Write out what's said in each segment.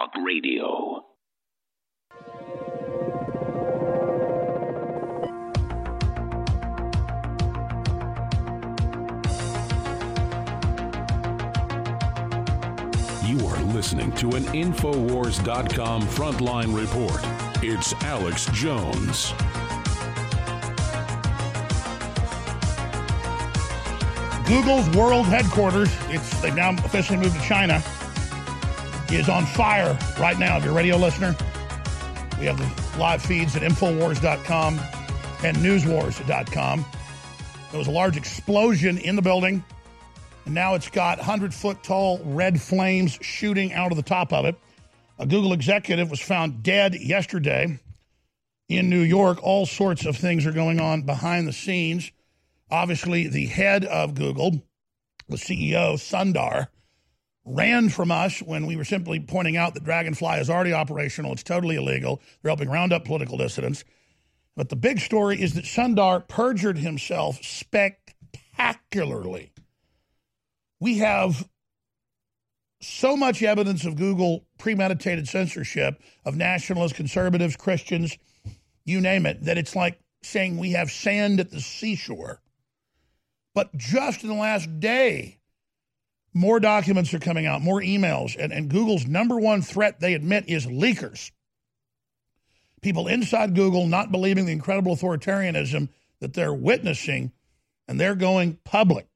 Talk Radio. You are listening to an Infowars.com frontline report. It's Alex Jones. Google's world headquarters, it's they've now officially moved to China, is on fire right now. If you're a radio listener, we have the live feeds at Infowars.com and Newswars.com. There was a large explosion in the building, and now it's got 100 foot tall red flames shooting out of the top of it. A Google executive was found dead yesterday in New York. All sorts of things are going on behind the scenes. Obviously, the head of Google, the CEO, Sundar, ran from us when we were simply pointing out that Dragonfly is already operational. It's totally illegal. They're helping round up political dissidents. But the big story is that Sundar perjured himself spectacularly. We have so much evidence of Google premeditated censorship of nationalists, conservatives, Christians, you name it, that it's like saying we have sand at the seashore. But just in the last day, more documents are coming out, more emails, and, and Google's number one threat, they admit, is leakers. People inside Google not believing the incredible authoritarianism that they're witnessing, and they're going public.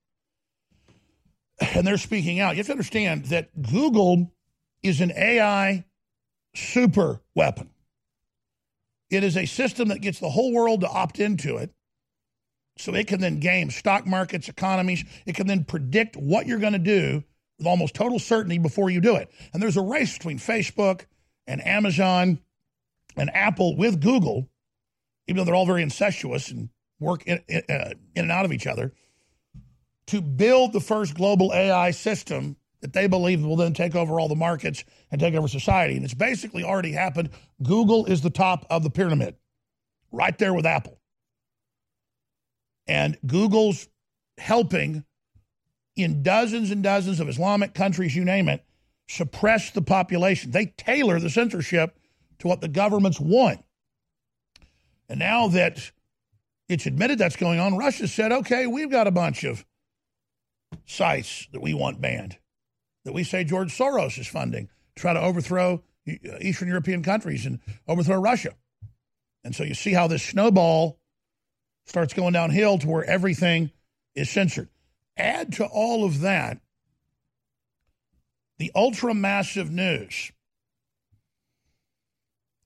And they're speaking out. You have to understand that Google is an AI super weapon. It is a system that gets the whole world to opt into it so it can then game stock markets, economies. It can then predict what you're going to do with almost total certainty before you do it. And there's a race between Facebook and Amazon and Apple with Google, even though they're all very incestuous and work in, uh, in and out of each other, to build the first global AI system that they believe will then take over all the markets and take over society. And it's basically already happened. Google is the top of the pyramid, right there with Apple. And Google's helping in dozens and dozens of Islamic countries, you name it, suppress the population. They tailor the censorship to what the governments want. And now that it's admitted that's going on, Russia said, okay, we've got a bunch of sites that we want banned, that we say George Soros is funding try to overthrow Eastern European countries and overthrow Russia. And so you see how this snowball starts going downhill to where everything is censored. Add to all of that the ultra massive news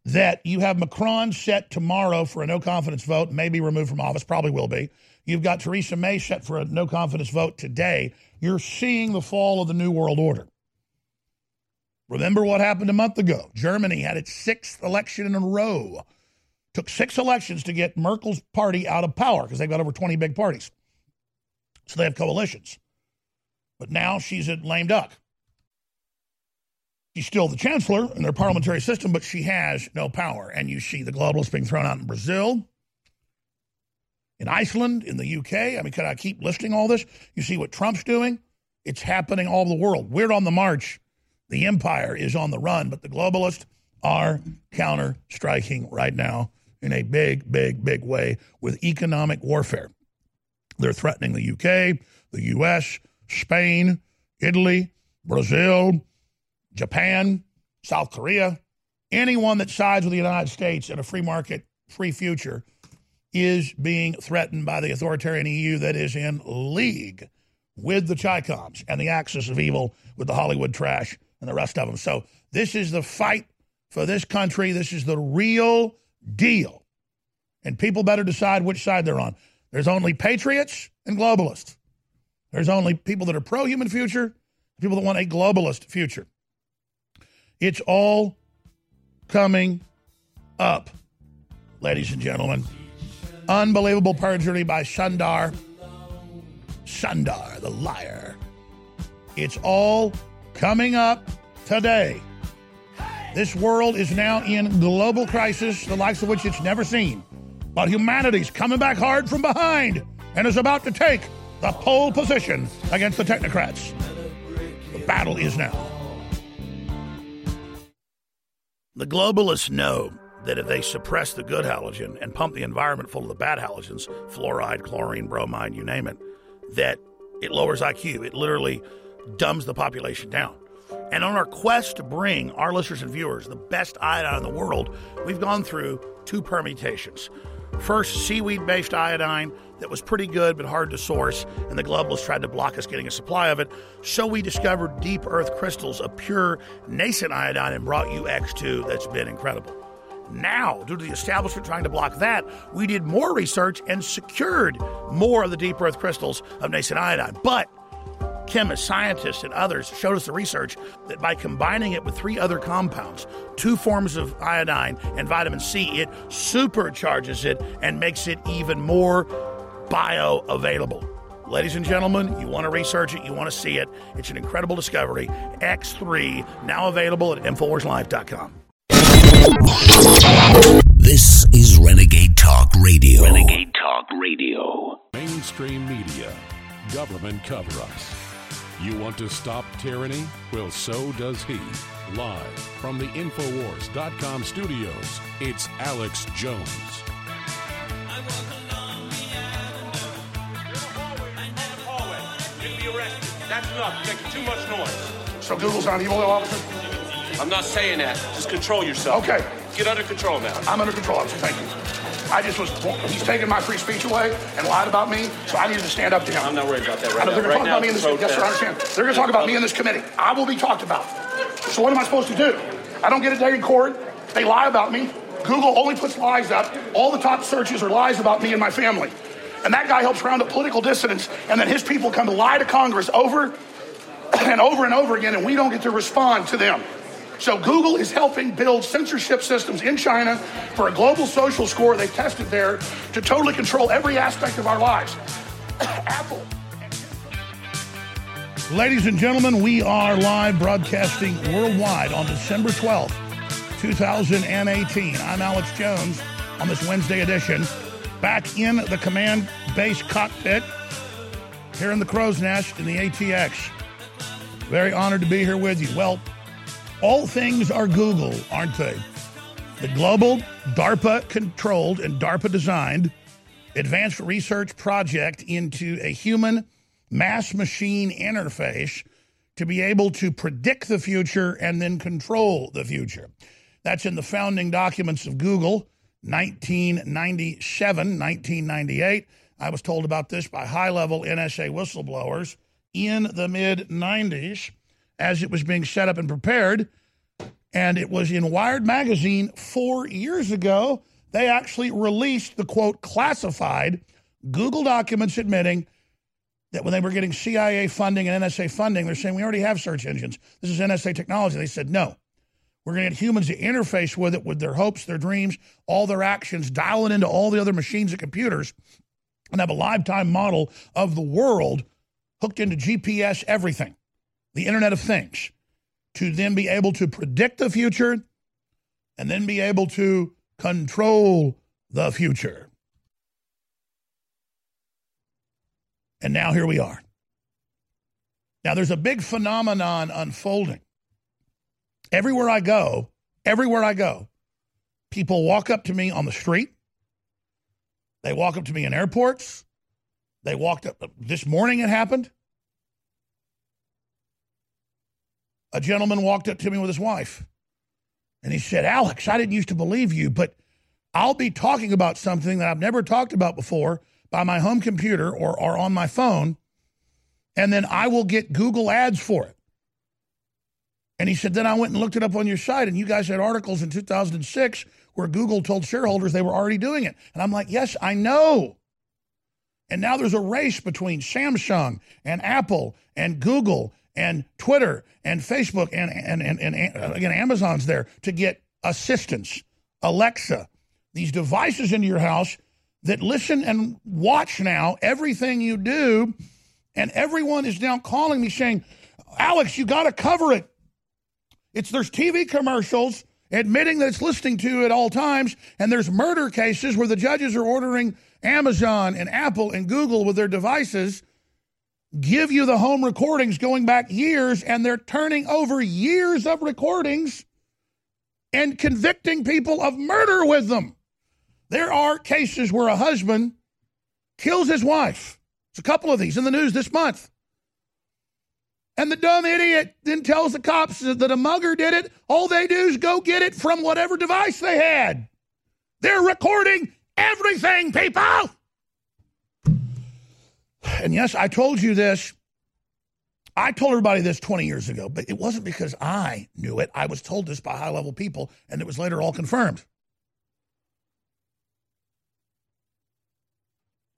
that you have Macron set tomorrow for a no confidence vote, maybe removed from office, probably will be. You've got Theresa May set for a no confidence vote today. You're seeing the fall of the New World Order. Remember what happened a month ago? Germany had its sixth election in a row Took six elections to get Merkel's party out of power because they've got over 20 big parties. So they have coalitions. But now she's a lame duck. She's still the chancellor in their parliamentary system, but she has no power. And you see the globalists being thrown out in Brazil, in Iceland, in the UK. I mean, could I keep listing all this? You see what Trump's doing? It's happening all over the world. We're on the march. The empire is on the run, but the globalists are counter striking right now in a big, big, big way with economic warfare. They're threatening the UK, the US, Spain, Italy, Brazil, Japan, South Korea. Anyone that sides with the United States in a free market, free future is being threatened by the authoritarian EU that is in league with the Chicoms and the axis of evil with the Hollywood trash and the rest of them. So this is the fight for this country. This is the real deal. And people better decide which side they're on. There's only patriots and globalists. There's only people that are pro human future, people that want a globalist future. It's all coming up, ladies and gentlemen. Unbelievable perjury by Sundar. Sundar, the liar. It's all coming up today. This world is now in global crisis, the likes of which it's never seen. But humanity's coming back hard from behind and is about to take the pole position against the technocrats. The battle is now. The globalists know that if they suppress the good halogen and pump the environment full of the bad halogens, fluoride, chlorine, bromide, you name it, that it lowers IQ. It literally dumbs the population down. And on our quest to bring our listeners and viewers the best iodine in the world, we've gone through two permutations. First, seaweed based iodine that was pretty good but hard to source, and the globalists tried to block us getting a supply of it. So we discovered deep earth crystals of pure nascent iodine and brought you X2 that's been incredible. Now, due to the establishment trying to block that, we did more research and secured more of the deep earth crystals of nascent iodine. But chemists, scientists, and others showed us the research that by combining it with three other compounds, two forms of iodine and vitamin C, it supercharges it and makes it even more bioavailable. Ladies and gentlemen, you want to research it, you want to see it. It's an incredible discovery. X3, now available at InfoWarsLife.com. This is Renegade Talk Radio. Renegade Talk Radio. Mainstream media, government cover ups. You want to stop tyranny? Well, so does he. Live from the Infowars.com studios, it's Alex Jones. That's enough. You're making too much noise. So Google's not evil, officer? I'm not saying that. Just control yourself. Okay. Get under control now. I'm under control, officer. Thank you. I just was, he's taking my free speech away and lied about me, so I needed to stand up to him. I'm not worried about that right now. they're going to talk now, about me in this. Yes, sir, I understand. They're going to talk about me in this committee. I will be talked about. So what am I supposed to do? I don't get a day in court. They lie about me. Google only puts lies up. All the top searches are lies about me and my family. And that guy helps round up political dissidents, and then his people come to lie to Congress over and over and over again, and we don't get to respond to them. So Google is helping build censorship systems in China for a global social score they tested there to totally control every aspect of our lives. Apple. Ladies and gentlemen, we are live broadcasting worldwide on December 12th, 2018. I'm Alex Jones on this Wednesday edition, back in the command base cockpit here in the crow's nest in the ATX. Very honored to be here with you. Well, all things are Google, aren't they? The global DARPA controlled and DARPA designed advanced research project into a human mass machine interface to be able to predict the future and then control the future. That's in the founding documents of Google, 1997, 1998. I was told about this by high level NSA whistleblowers in the mid 90s as it was being set up and prepared. And it was in Wired Magazine four years ago. They actually released the quote classified Google documents admitting that when they were getting CIA funding and NSA funding, they're saying we already have search engines. This is NSA technology. They said no. We're going to get humans to interface with it with their hopes, their dreams, all their actions, dial it into all the other machines and computers, and have a lifetime model of the world hooked into GPS, everything, the Internet of Things, to then be able to predict the future and then be able to control the future. And now here we are. Now there's a big phenomenon unfolding. Everywhere I go, everywhere I go, people walk up to me on the street. They walk up to me in airports. They walked up this morning it happened. A gentleman walked up to me with his wife. And he said, "Alex, I didn't used to believe you, but I'll be talking about something that I've never talked about before by my home computer or, or on my phone, and then I will get Google ads for it. And he said, then I went and looked it up on your site, and you guys had articles in 2006 where Google told shareholders they were already doing it. And I'm like, yes, I know. And now there's a race between Samsung and Apple and Google and Twitter and Facebook and, and, and, and, again, Amazon's there to get assistance, Alexa, these devices into your house that listen and watch now everything you do. And everyone is now calling me saying, Alex, you got to cover it. It's there's TV commercials admitting that it's listening to you at all times, and there's murder cases where the judges are ordering Amazon and Apple and Google with their devices give you the home recordings going back years, and they're turning over years of recordings and convicting people of murder with them. There are cases where a husband kills his wife. It's a couple of these in the news this month. And the dumb idiot then tells the cops that a mugger did it. All they do is go get it from whatever device they had. They're recording everything, people. And yes, I told you this. I told everybody this 20 years ago, but it wasn't because I knew it. I was told this by high level people, and it was later all confirmed.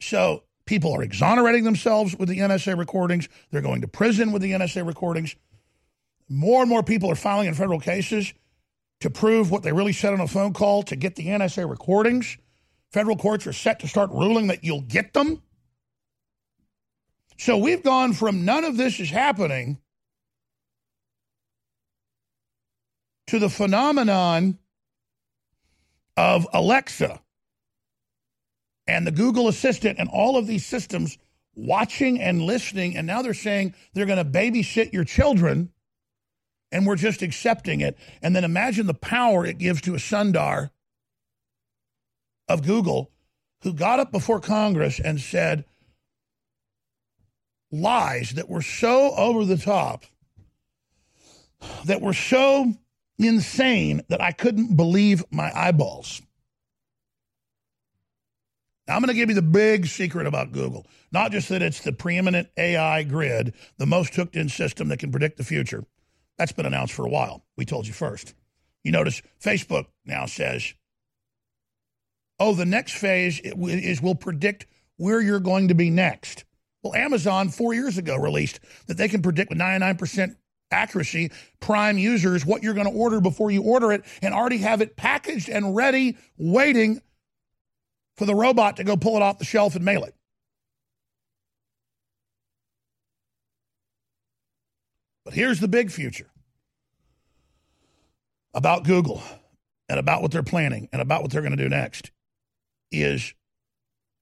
So people are exonerating themselves with the NSA recordings. They're going to prison with the NSA recordings. More and more people are filing in federal cases to prove what they really said on a phone call to get the NSA recordings. Federal courts are set to start ruling that you'll get them. So we've gone from none of this is happening to the phenomenon of Alexa and the Google Assistant and all of these systems watching and listening. And now they're saying they're going to babysit your children and we're just accepting it. And then imagine the power it gives to a Sundar of Google who got up before Congress and said lies that were so over the top, that were so insane that I couldn't believe my eyeballs. Now, I'm going to give you the big secret about Google. Not just that it's the preeminent AI grid, the most hooked in system that can predict the future. That's been announced for a while. We told you first. You notice Facebook now says, oh, the next phase is we'll predict where you're going to be next. Well, Amazon four years ago released that they can predict with 99% accuracy prime users what you're going to order before you order it and already have it packaged and ready, waiting for the robot to go pull it off the shelf and mail it. But here's the big future about Google and about what they're planning and about what they're going to do next is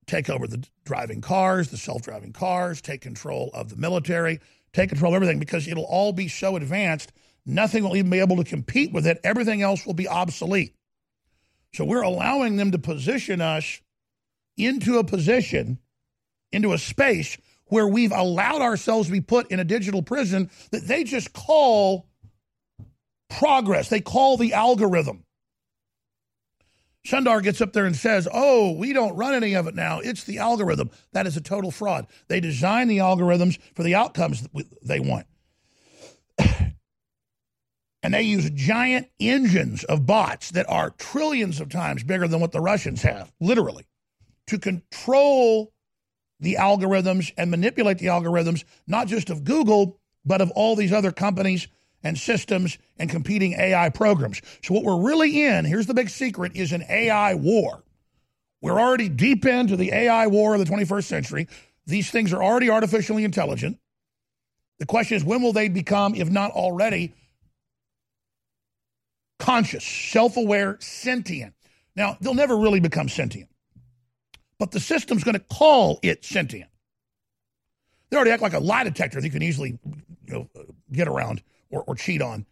take over the driving cars, the self driving cars, take control of the military, take control of everything because it'll all be so advanced, nothing will even be able to compete with it. Everything else will be obsolete. So we're allowing them to position us into a position, into a space where we've allowed ourselves to be put in a digital prison that they just call progress. They call the algorithm. Sundar gets up there and says, Oh, we don't run any of it now. It's the algorithm. That is a total fraud. They design the algorithms for the outcomes they want. and they use giant engines of bots that are trillions of times bigger than what the Russians have, literally, to control the algorithms and manipulate the algorithms, not just of Google, but of all these other companies and systems and competing AI programs. So, what we're really in, here's the big secret, is an AI war. We're already deep into the AI war of the 21st century. These things are already artificially intelligent. The question is, when will they become, if not already, conscious, self aware, sentient? Now, they'll never really become sentient, but the system's going to call it sentient. They already act like a lie detector they can easily you know, get around or, or cheat on.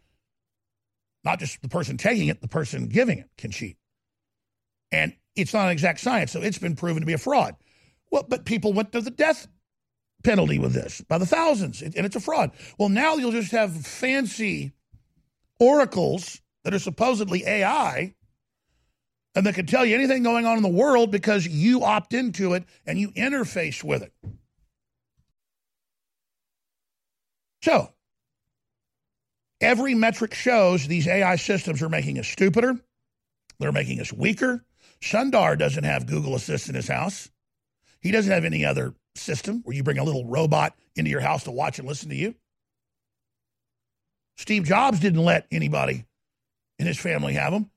Not just the person taking it, the person giving it can cheat. And it's not an exact science, so it's been proven to be a fraud. Well, but people went to the death penalty with this by the thousands, and it's a fraud. Well, now you'll just have fancy oracles that are supposedly AI and that can tell you anything going on in the world because you opt into it and you interface with it. So, Every metric shows these AI systems are making us stupider. They're making us weaker. Sundar doesn't have Google Assist in his house. He doesn't have any other system where you bring a little robot into your house to watch and listen to you. Steve Jobs didn't let anybody in his family have them.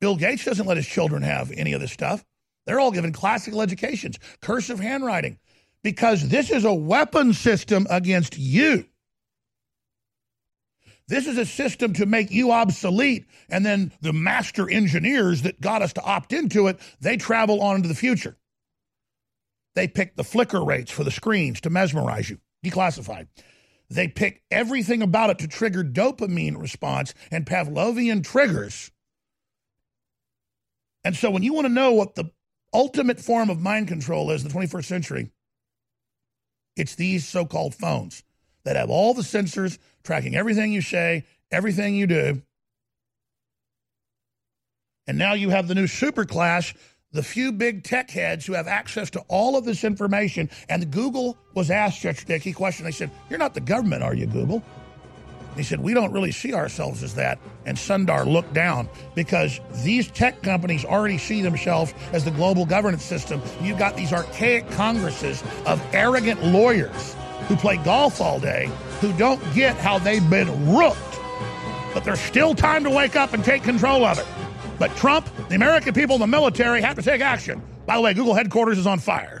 Bill Gates doesn't let his children have any of this stuff. They're all given classical educations, cursive handwriting, because this is a weapon system against you. This is a system to make you obsolete. And then the master engineers that got us to opt into it, they travel on into the future. They pick the flicker rates for the screens to mesmerize you, declassified. They pick everything about it to trigger dopamine response and Pavlovian triggers And so when you want to know what the ultimate form of mind control is in the 21st century, it's these so called phones that have all the sensors tracking everything you say, everything you do. And now you have the new super class, the few big tech heads who have access to all of this information. And Google was asked yesterday, a key question. They said, You're not the government, are you, Google? He said, We don't really see ourselves as that. And Sundar looked down because these tech companies already see themselves as the global governance system. You've got these archaic congresses of arrogant lawyers who play golf all day who don't get how they've been rooked. But there's still time to wake up and take control of it. But Trump, the American people, the military have to take action. By the way, Google headquarters is on fire.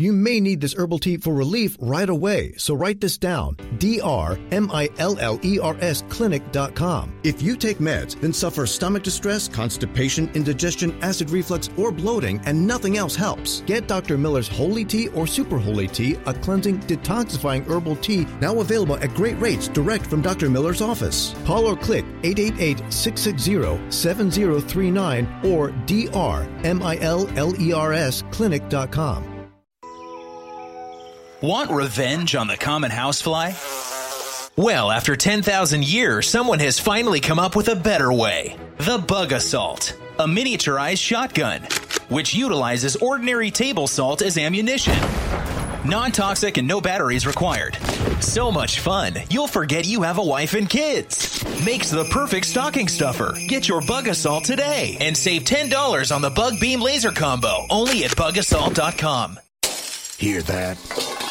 You may need this herbal tea for relief right away, so write this down. D-R-M-I-L-L-E-R-S clinic.com. If you take meds, then suffer stomach distress, constipation, indigestion, acid reflux, or bloating, and nothing else helps. Get Dr. Miller's Holy Tea or Super Holy Tea, a cleansing, detoxifying herbal tea, now available at great rates direct from Dr. Miller's office. Call or click 888-660-7039 or D-R-M-I-L-L-E-R-S clinic.com. Want revenge on the common housefly? Well, after 10,000 years, someone has finally come up with a better way. The Bug Assault, a miniaturized shotgun, which utilizes ordinary table salt as ammunition. Non toxic and no batteries required. So much fun, you'll forget you have a wife and kids. Makes the perfect stocking stuffer. Get your Bug Assault today and save $10 on the Bug Beam Laser Combo only at bugassault.com. Hear that?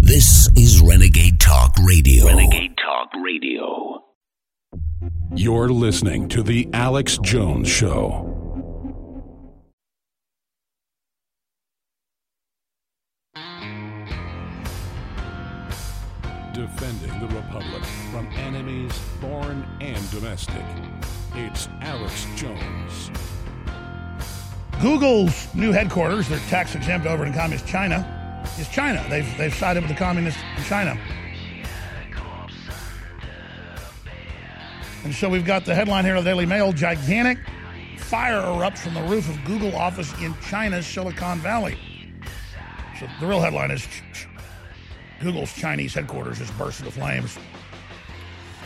This is Renegade Talk Radio. Renegade Talk Radio. You're listening to The Alex Jones Show. Defending the Republic from enemies foreign and domestic. It's Alex Jones. Google's new headquarters, they're tax exempt over in communist China, is China. They've, they've sided with the communists in China. And so we've got the headline here of the Daily Mail gigantic fire erupts from the roof of Google office in China's Silicon Valley. So the real headline is Google's Chinese headquarters has burst into flames.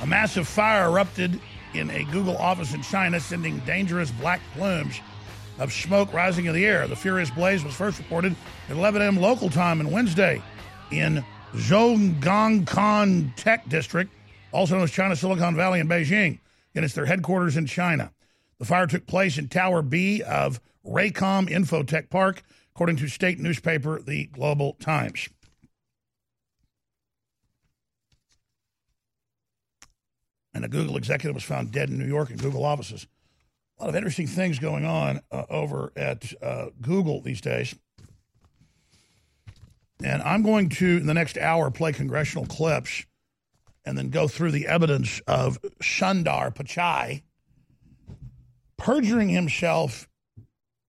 A massive fire erupted in a Google office in China, sending dangerous black plumes of smoke rising in the air. The furious blaze was first reported at 11 a.m. local time on Wednesday in Zhongangkan Tech District, also known as China Silicon Valley in Beijing. And it's their headquarters in China. The fire took place in Tower B of Raycom Infotech Park, according to state newspaper The Global Times. And a Google executive was found dead in New York in Google offices. A lot of interesting things going on uh, over at uh, Google these days. And I'm going to, in the next hour, play congressional clips and then go through the evidence of Sundar Pichai perjuring himself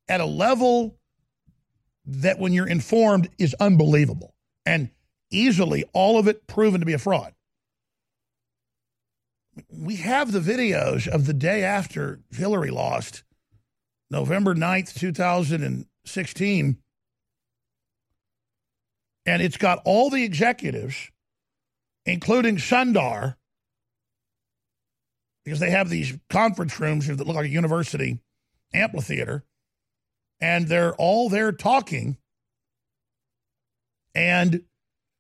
at a level that, when you're informed, is unbelievable and easily all of it proven to be a fraud. We have the videos of the day after Hillary lost, November 9th, 2016. And it's got all the executives, including Sundar, because they have these conference rooms that look like a university amphitheater, and they're all there talking. And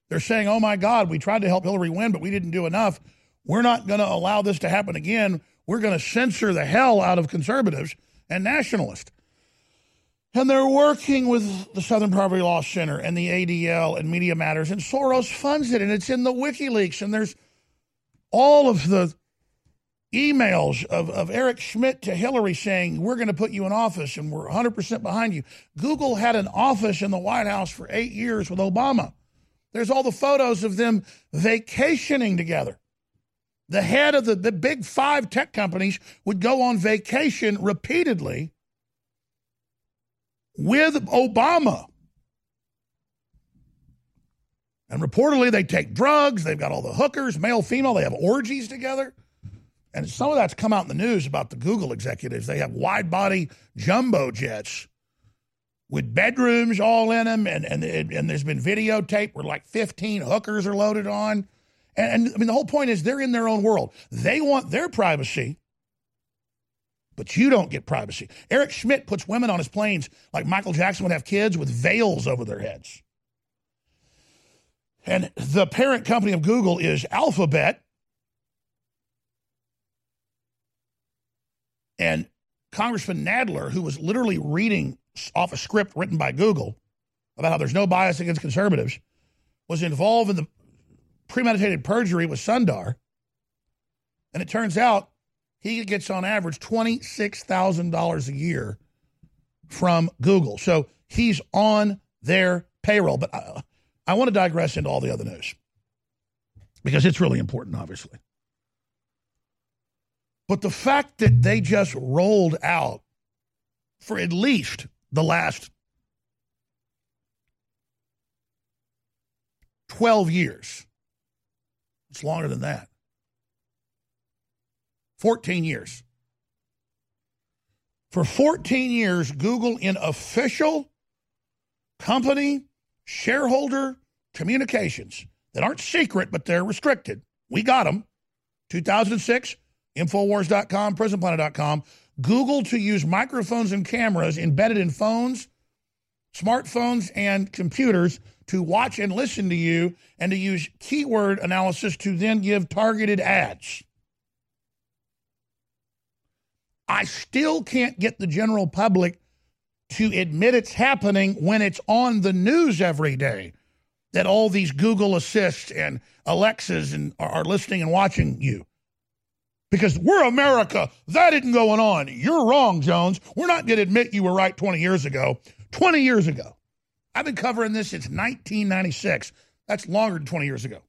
they're saying, oh my God, we tried to help Hillary win, but we didn't do enough. We're not going to allow this to happen again. We're going to censor the hell out of conservatives and nationalists. And they're working with the Southern Poverty Law Center and the ADL and Media Matters, and Soros funds it, and it's in the WikiLeaks, and there's all of the emails of, of Eric Schmidt to Hillary saying, We're going to put you in office and we're 100% behind you. Google had an office in the White House for eight years with Obama. There's all the photos of them vacationing together. The head of the, the big five tech companies would go on vacation repeatedly with Obama. And reportedly, they take drugs. They've got all the hookers, male, female. They have orgies together. And some of that's come out in the news about the Google executives. They have wide body jumbo jets with bedrooms all in them. And, and, and there's been videotape where like 15 hookers are loaded on. And, and I mean, the whole point is they're in their own world. They want their privacy, but you don't get privacy. Eric Schmidt puts women on his planes like Michael Jackson would have kids with veils over their heads. And the parent company of Google is Alphabet. And Congressman Nadler, who was literally reading off a script written by Google about how there's no bias against conservatives, was involved in the premeditated perjury with Sundar. And it turns out he gets on average $26,000 a year from Google. So he's on their payroll. But I, I want to digress into all the other news because it's really important, obviously. But the fact that they just rolled out for at least the last 12 years, it's longer than that, 14 years. For 14 years, Google, in official company shareholder communications that aren't secret, but they're restricted, we got them. 2006, Infowars.com, PrisonPlanet.com. Google to use microphones and cameras embedded in phones, smartphones, and computers to watch and listen to you and to use keyword analysis to then give targeted ads. I still can't get the general public to admit it's happening when it's on the news every day that all these Google Assists and Alexas and are listening and watching you because we're America. That isn't going on. You're wrong, Jones. We're not going to admit you were right 20 years ago. 20 years ago. I've been covering this since 1996. That's longer than 20 years ago.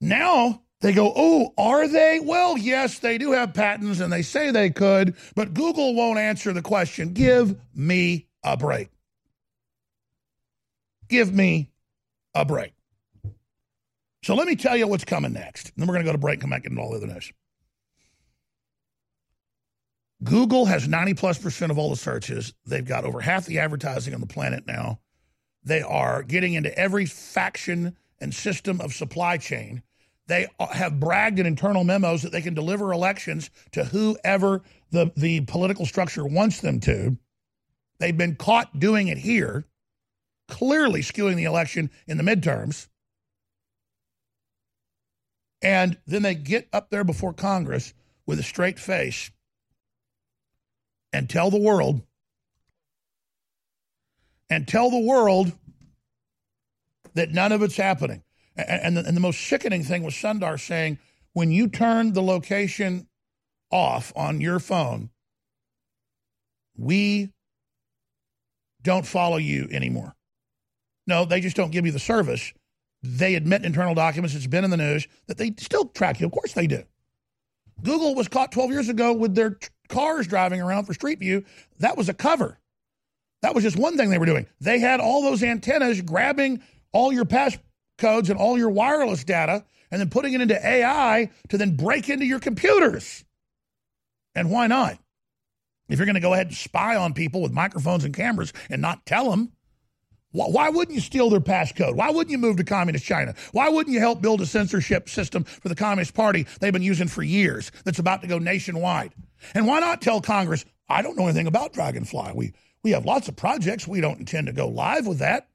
Now they go, oh, are they? Well, yes, they do have patents and they say they could, but Google won't answer the question. Give me a break. Give me a break. So let me tell you what's coming next. Then we're going to go to break and come back and all the other news. Google has 90 plus percent of all the searches. They've got over half the advertising on the planet now. They are getting into every faction and system of supply chain. They have bragged in internal memos that they can deliver elections to whoever the, the political structure wants them to. They've been caught doing it here, clearly skewing the election in the midterms. And then they get up there before Congress with a straight face and tell the world and tell the world that none of it's happening. And, the, and the most sickening thing was Sundar saying, when you turn the location off on your phone, we don't follow you anymore. No, they just don't give you the service. They admit internal documents, it's been in the news, that they still track you. Of course they do. Google was caught 12 years ago with their t- cars driving around for Street View. That was a cover. That was just one thing they were doing. They had all those antennas grabbing all your pass codes and all your wireless data and then putting it into AI to then break into your computers. And why not? If you're going to go ahead and spy on people with microphones and cameras and not tell them, why wouldn't you steal their passcode? Why wouldn't you move to communist China? Why wouldn't you help build a censorship system for the Communist Party they've been using for years that's about to go nationwide? And why not tell Congress, I don't know anything about Dragonfly. We, we have lots of projects. We don't intend to go live with that.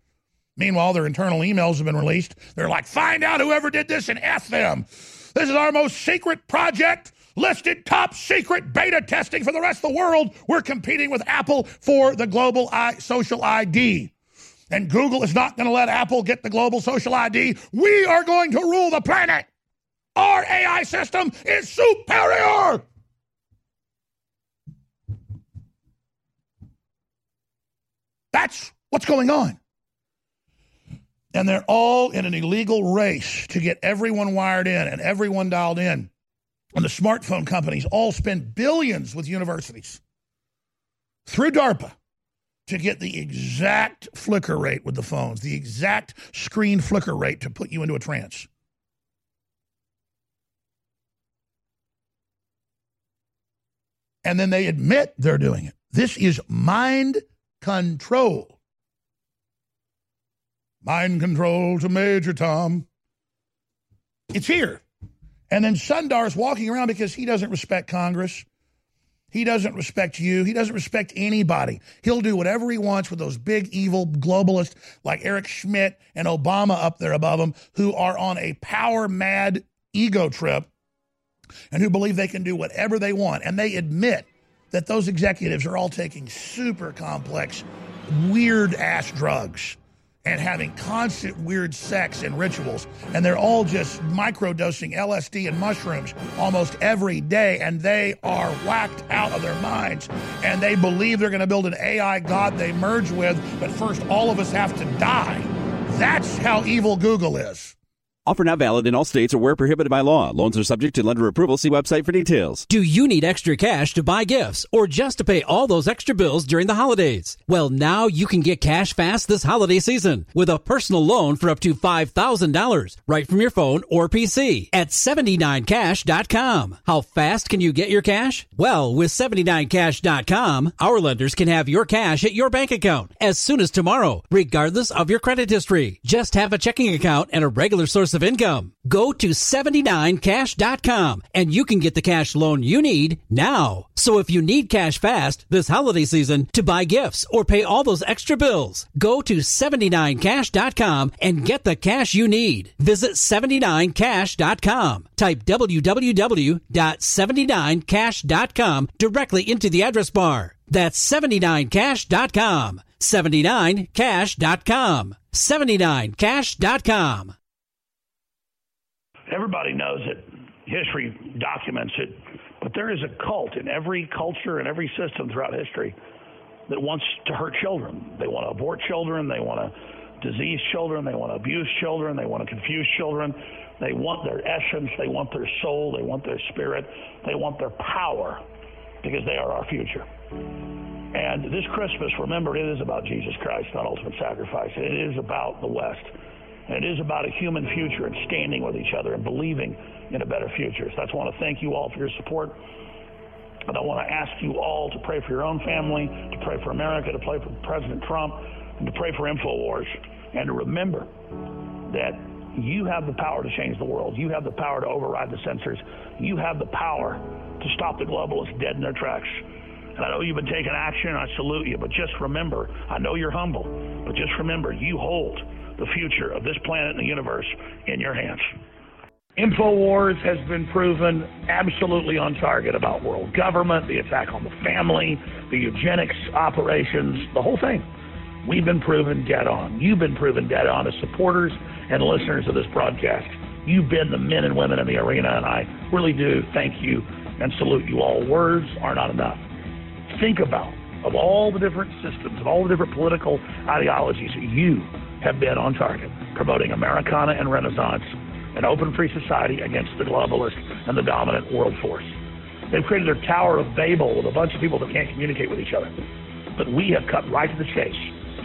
Meanwhile, their internal emails have been released. They're like, find out whoever did this and F them. This is our most secret project, listed top secret beta testing for the rest of the world. We're competing with Apple for the global I- social ID. And Google is not going to let Apple get the global social ID. We are going to rule the planet. Our AI system is superior. That's what's going on. And they're all in an illegal race to get everyone wired in and everyone dialed in. And the smartphone companies all spend billions with universities through DARPA to get the exact flicker rate with the phones, the exact screen flicker rate to put you into a trance. And then they admit they're doing it. This is mind control. Mind control to Major Tom. It's here. And then Sundar's walking around because he doesn't respect Congress. He doesn't respect you. He doesn't respect anybody. He'll do whatever he wants with those big evil globalists like Eric Schmidt and Obama up there above him who are on a power mad ego trip and who believe they can do whatever they want. And they admit that those executives are all taking super complex, weird ass drugs and having constant weird sex and rituals. And they're all just microdosing LSD and mushrooms almost every day. And they are whacked out of their minds. And they believe they're going to build an AI God they merge with. But first, all of us have to die. That's how evil Google is. Offer not valid in all states or where prohibited by law. Loans are subject to lender approval. See website for details. Do you need extra cash to buy gifts or just to pay all those extra bills during the holidays? Well, now you can get cash fast this holiday season with a personal loan for up to $5,000 right from your phone or PC at 79cash.com. How fast can you get your cash? Well, with 79cash.com, our lenders can have your cash at your bank account as soon as tomorrow, regardless of your credit history. Just have a checking account and a regular source of of income. Go to 79cash.com and you can get the cash loan you need now. So if you need cash fast this holiday season to buy gifts or pay all those extra bills, go to 79cash.com and get the cash you need. Visit 79cash.com. Type www.79cash.com directly into the address bar. That's 79cash.com. 79cash.com. 79cash.com. Everybody knows it. history documents it, but there is a cult in every culture and every system throughout history that wants to hurt children. They want to abort children. They want to disease children. They want to abuse children. They want to confuse children. They want their essence. They want their soul. They want their spirit. They want their power because they are our future. And this Christmas, remember, it is about Jesus Christ, not ultimate sacrifice. It is about the West. And it is about a human future and standing with each other and believing in a better future. So I just want to thank you all for your support. And I want to ask you all to pray for your own family, to pray for America, to pray for President Trump, and to pray for InfoWars. And to remember that you have the power to change the world. You have the power to override the censors. You have the power to stop the globalists dead in their tracks. And I know you've been taking action, I salute you. But just remember, I know you're humble, but just remember, you hold the future of this planet and the universe in your hands. InfoWars has been proven absolutely on target about world government, the attack on the family, the eugenics operations, the whole thing. We've been proven dead on. You've been proven dead on as supporters and listeners of this broadcast. You've been the men and women in the arena, and I really do thank you and salute you all. Words are not enough. Think about of all the different systems, of all the different political ideologies, you have been on target, promoting Americana and Renaissance, an open free society against the globalist and the dominant world force. They've created their Tower of Babel with a bunch of people that can't communicate with each other. But we have cut right to the chase.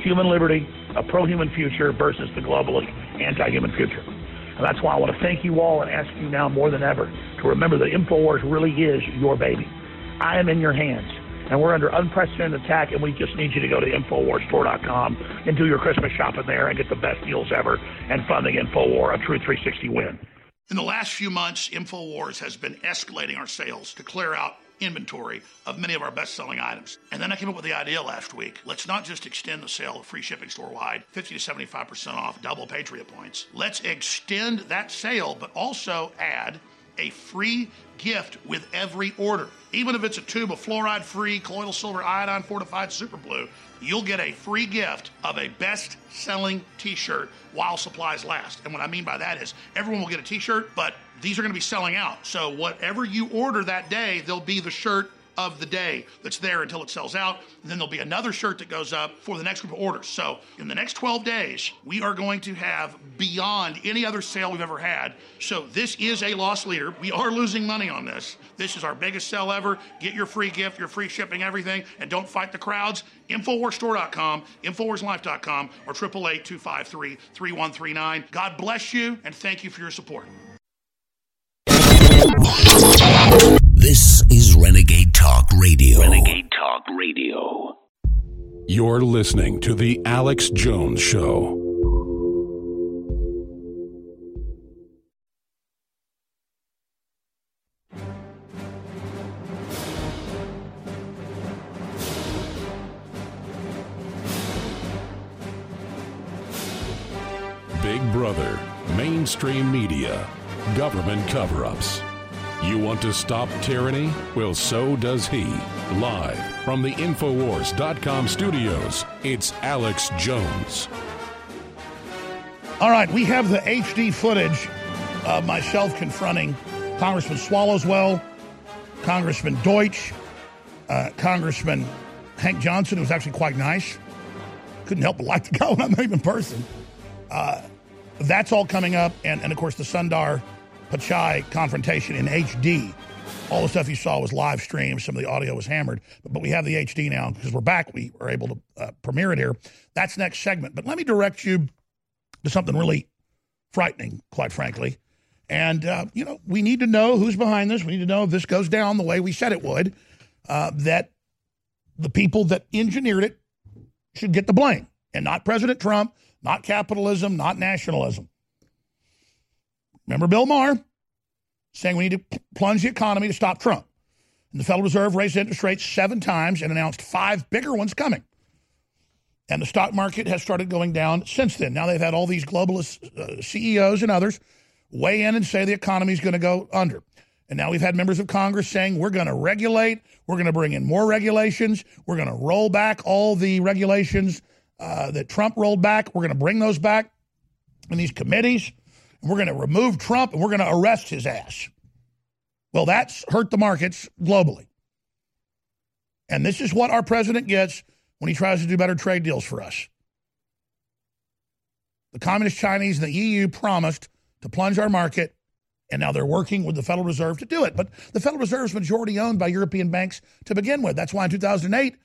Human liberty, a pro-human future versus the globalist anti-human future. And that's why I want to thank you all and ask you now more than ever to remember that InfoWars really is your baby. I am in your hands and we're under unprecedented attack, and we just need you to go to InfoWarsStore.com and do your Christmas shopping there and get the best deals ever and fund the InfoWar, a true 360 win. In the last few months, InfoWars has been escalating our sales to clear out inventory of many of our best selling items. And then I came up with the idea last week let's not just extend the sale of free shipping store wide, 50 to 75% off, double Patriot points. Let's extend that sale, but also add a free gift with every order. Even if it's a tube of fluoride free colloidal silver iodine fortified super blue, you'll get a free gift of a best selling t shirt while supplies last. And what I mean by that is everyone will get a t shirt, but these are going to be selling out. So whatever you order that day, there'll be the shirt of the day that's there until it sells out. And then there'll be another shirt that goes up for the next group of orders. So in the next 12 days, we are going to have beyond any other sale we've ever had. So this is a loss leader. We are losing money on this. This is our biggest sell ever. Get your free gift, your free shipping, everything, and don't fight the crowds. Infowarsstore.com, Infowarslife.com, or 888 253 3139. God bless you, and thank you for your support. This is Renegade Talk Radio. Renegade Talk Radio. You're listening to The Alex Jones Show. Big Brother, mainstream media, government cover ups. You want to stop tyranny? Well, so does he. Live from the Infowars.com studios, it's Alex Jones. All right, we have the HD footage of myself confronting Congressman Swallowswell, Congressman Deutch, uh, Congressman Hank Johnson, who was actually quite nice. Couldn't help but like the guy when I met him in person. Uh, that's all coming up, and, and of course the Sundar Pichai confrontation in HD. All the stuff you saw was live streamed. Some of the audio was hammered, but, but we have the HD now because we're back. We are able to uh, premiere it here. That's next segment. But let me direct you to something really frightening, quite frankly. And, uh, you know, we need to know who's behind this. We need to know if this goes down the way we said it would, uh, that the people that engineered it should get the blame and not President Trump, not capitalism, not nationalism. Remember Bill Maher saying we need to plunge the economy to stop Trump. And the Federal Reserve raised interest rates seven times and announced five bigger ones coming. And the stock market has started going down since then. Now they've had all these globalist uh, CEOs and others weigh in and say the economy is going to go under. And now we've had members of Congress saying we're going to regulate, we're going to bring in more regulations, we're going to roll back all the regulations uh, that Trump rolled back. We're going to bring those back in these committees. We're going to remove Trump and we're going to arrest his ass. Well, that's hurt the markets globally. And this is what our president gets when he tries to do better trade deals for us. The Communist Chinese and the EU promised to plunge our market, and now they're working with the Federal Reserve to do it. But the Federal Reserve is majority owned by European banks to begin with. That's why in 2008,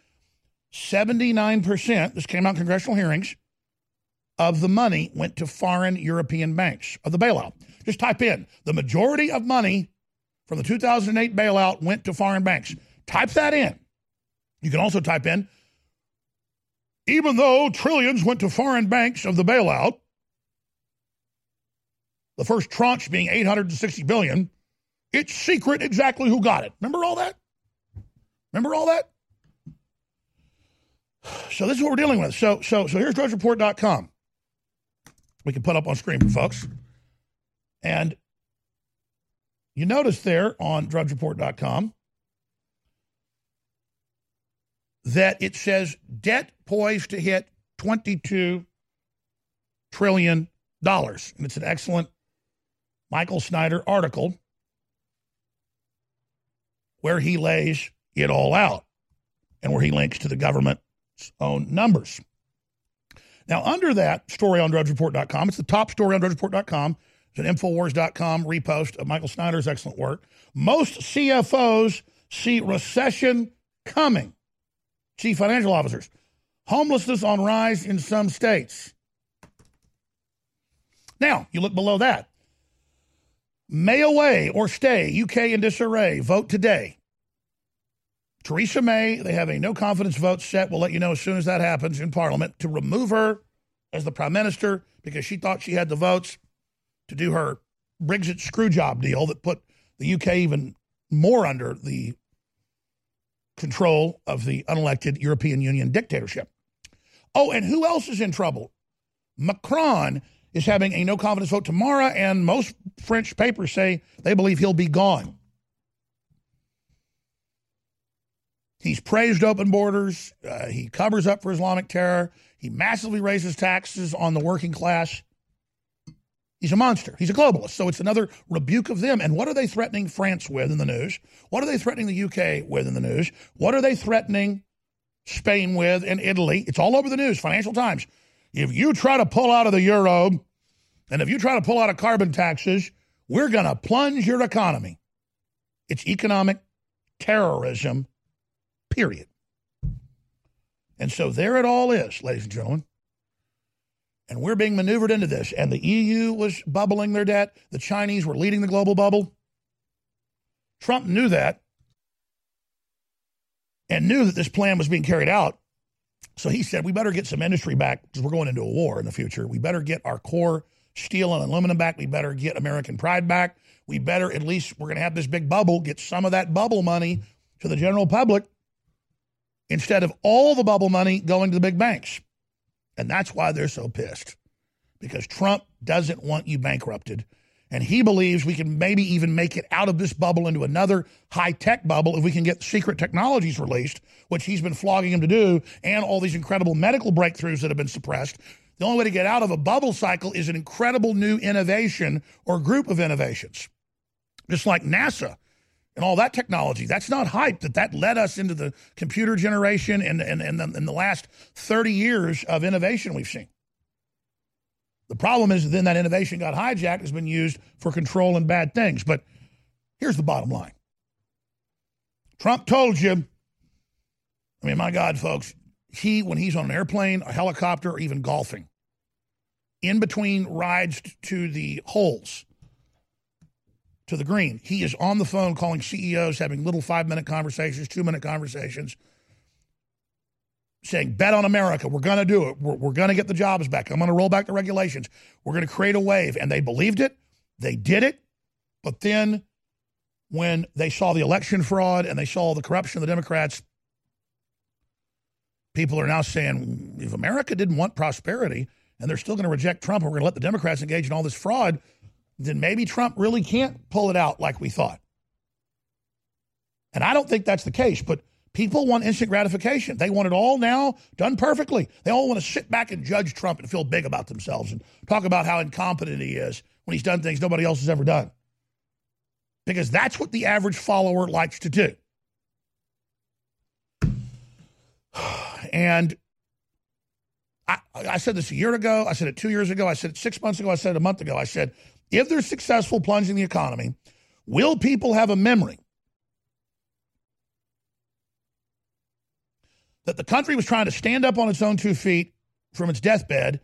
79%, this came out in congressional hearings, of the money went to foreign European banks of the bailout. Just type in the majority of money from the 2008 bailout went to foreign banks. Type that in. You can also type in even though trillions went to foreign banks of the bailout, the first tranche being 860 billion, it's secret exactly who got it. Remember all that? Remember all that? So this is what we're dealing with. So so so here's drudgereport.com. We can put up on screen for folks. And you notice there on drudgereport.com that it says debt poised to hit $22 trillion. And it's an excellent Michael Snyder article where he lays it all out and where he links to the government's own numbers. Now, under that story on drudgereport.com, it's the top story on drudgereport.com. It's an Infowars.com repost of Michael Snyder's excellent work. Most CFOs see recession coming chief financial officers. Homelessness on rise in some states. Now, you look below that. May away or stay, UK in disarray. Vote today. Theresa May, they have a no confidence vote set. We'll let you know as soon as that happens in Parliament to remove her as the Prime Minister because she thought she had the votes to do her Brexit screwjob deal that put the UK even more under the control of the unelected European Union dictatorship. Oh, and who else is in trouble? Macron is having a no confidence vote tomorrow, and most French papers say they believe he'll be gone. He's praised open borders. Uh, he covers up for Islamic terror. He massively raises taxes on the working class. He's a monster. He's a globalist. So it's another rebuke of them. And what are they threatening France with in the news? What are they threatening the UK with in the news? What are they threatening Spain with and Italy? It's all over the news, Financial Times. If you try to pull out of the euro and if you try to pull out of carbon taxes, we're going to plunge your economy. It's economic terrorism, period. And so there it all is, ladies and gentlemen. And we're being maneuvered into this. And the EU was bubbling their debt. The Chinese were leading the global bubble. Trump knew that and knew that this plan was being carried out. So he said, we better get some industry back because we're going into a war in the future. We better get our core steel and aluminum back. We better get American pride back. We better, at least, we're going to have this big bubble, get some of that bubble money to the general public instead of all the bubble money going to the big banks. And that's why they're so pissed because Trump doesn't want you bankrupted. And he believes we can maybe even make it out of this bubble into another high tech bubble if we can get secret technologies released, which he's been flogging him to do, and all these incredible medical breakthroughs that have been suppressed. The only way to get out of a bubble cycle is an incredible new innovation or group of innovations. Just like NASA and all that technology. That's not hype. That that led us into the computer generation and and and the, in the last thirty years of innovation we've seen. The problem is then that innovation got hijacked, has been used for control and bad things. But here's the bottom line. Trump told you. I mean, my God, folks, he when he's on an airplane, a helicopter, or even golfing, in between rides to the holes to the green. He is on the phone calling CEOs, having little five minute conversations, two minute conversations, saying, Bet on America. We're going to do it. We're, we're going to get the jobs back. I'm going to roll back the regulations. We're going to create a wave. And they believed it. They did it. But then when they saw the election fraud and they saw the corruption of the Democrats, people are now saying, if America didn't want prosperity and they're still going to reject Trump and we're going to let the Democrats engage in all this fraud, then maybe Trump really can't pull it out like we thought. And I don't think that's the case, but people want instant gratification. They want it all now done perfectly. They all want to sit back and judge Trump and feel big about themselves and talk about how incompetent he is when he's done things nobody else has ever done. because that's what the average follower likes to do. And I, I, said this a year ago. I said it two years ago. I said it six months ago. I said it a month ago. I said, if they're successful plunging the economy, will people have a memory that the country was trying to stand up on its own two feet from its deathbed?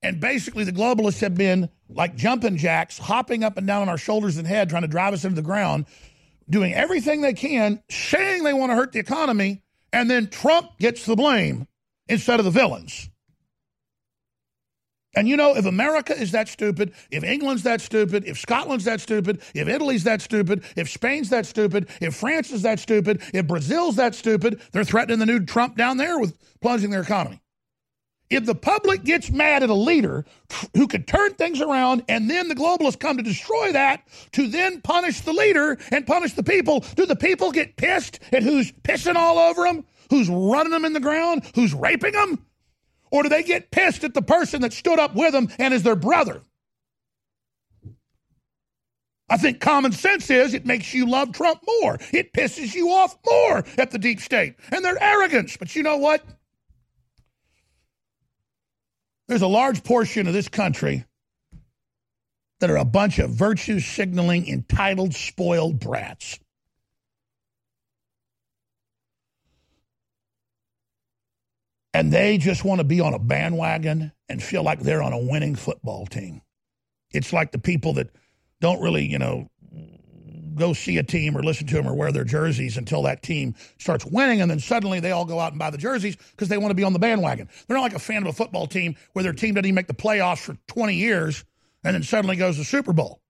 And basically, the globalists have been like jumping jacks, hopping up and down on our shoulders and head, trying to drive us into the ground, doing everything they can, saying they want to hurt the economy, and then Trump gets the blame instead of the villains. And you know, if America is that stupid, if England's that stupid, if Scotland's that stupid, if Italy's that stupid, if Spain's that stupid, if France is that stupid, if Brazil's that stupid, they're threatening the new Trump down there with plunging their economy. If the public gets mad at a leader who could turn things around and then the globalists come to destroy that to then punish the leader and punish the people, do the people get pissed at who's pissing all over them, who's running them in the ground, who's raping them? Or do they get pissed at the person that stood up with them and is their brother? I think common sense is it makes you love Trump more. It pisses you off more at the deep state and their arrogance. But you know what? There's a large portion of this country that are a bunch of virtue signaling, entitled, spoiled brats. And they just want to be on a bandwagon and feel like they're on a winning football team. It's like the people that don't really, you know, go see a team or listen to them or wear their jerseys until that team starts winning. And then suddenly they all go out and buy the jerseys because they want to be on the bandwagon. They're not like a fan of a football team where their team doesn't even make the playoffs for 20 years and then suddenly goes to Super Bowl.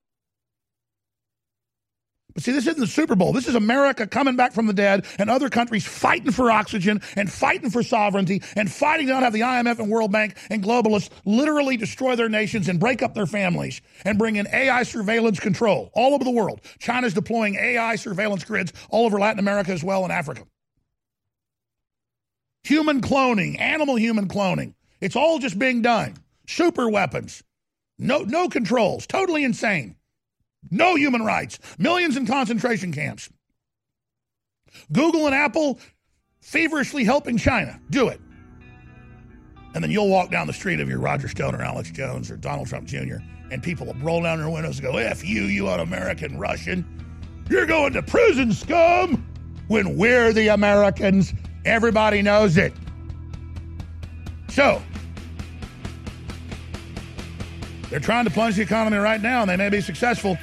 But see, this isn't the Super Bowl. This is America coming back from the dead and other countries fighting for oxygen and fighting for sovereignty and fighting to not have the IMF and World Bank and globalists literally destroy their nations and break up their families and bring in AI surveillance control all over the world. China's deploying AI surveillance grids all over Latin America as well and Africa. Human cloning, animal human cloning. It's all just being done. Super weapons. No, no controls. Totally insane. No human rights. Millions in concentration camps. Google and Apple feverishly helping China. Do it. And then you'll walk down the street of your Roger Stone or Alex Jones or Donald Trump Jr., and people will roll down their windows and go, F you, you un American Russian. You're going to prison, scum! When we're the Americans, everybody knows it. So, they're trying to plunge the economy right now, and they may be successful.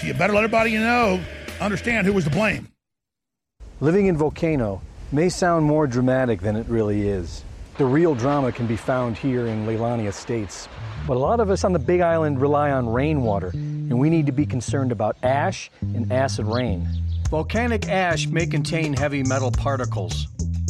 So you better let everybody you know understand who was to blame. Living in Volcano may sound more dramatic than it really is. The real drama can be found here in Leilani Estates. But a lot of us on the Big Island rely on rainwater, and we need to be concerned about ash and acid rain. Volcanic ash may contain heavy metal particles,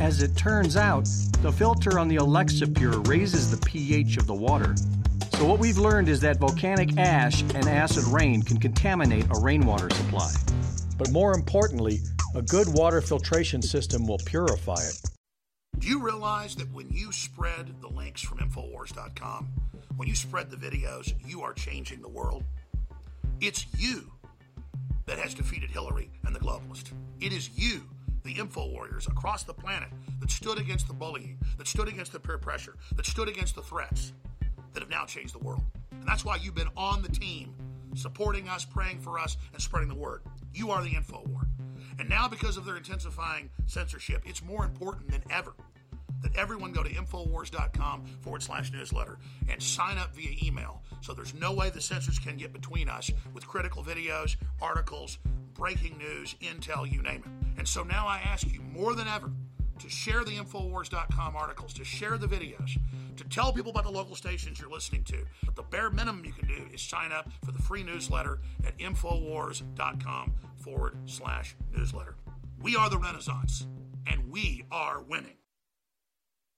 As it turns out, the filter on the Alexa Pure raises the pH of the water, so, what we've learned is that volcanic ash and acid rain can contaminate a rainwater supply. But more importantly, a good water filtration system will purify it. Do you realize that when you spread the links from Infowars.com, when you spread the videos, you are changing the world? It's you that has defeated Hillary and the globalist. It is you, the info warriors across the planet, that stood against the bullying, that stood against the peer pressure, that stood against the threats that have now changed the world. And that's why you've been on the team, supporting us, praying for us, and spreading the word. You are the info war. And now, because of their intensifying censorship, it's more important than ever that everyone go to Infowars.com forward slash newsletter and sign up via email. So there's no way the censors can get between us with critical videos, articles, breaking news, intel, you name it. And so now I ask you more than ever to share the Infowars.com articles, to share the videos, to tell people about the local stations you're listening to. But the bare minimum you can do is sign up for the free newsletter at Infowars.com forward slash newsletter. We are the Renaissance, and we are winning.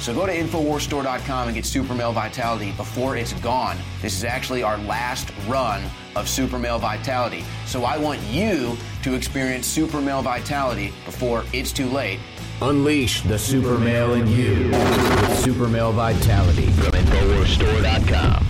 So go to InfoWarsStore.com and get Super Male Vitality before it's gone. This is actually our last run of Super Male Vitality. So I want you to experience Super Male Vitality before it's too late. Unleash the super male in you with Super Male Vitality from InfoWarsStore.com.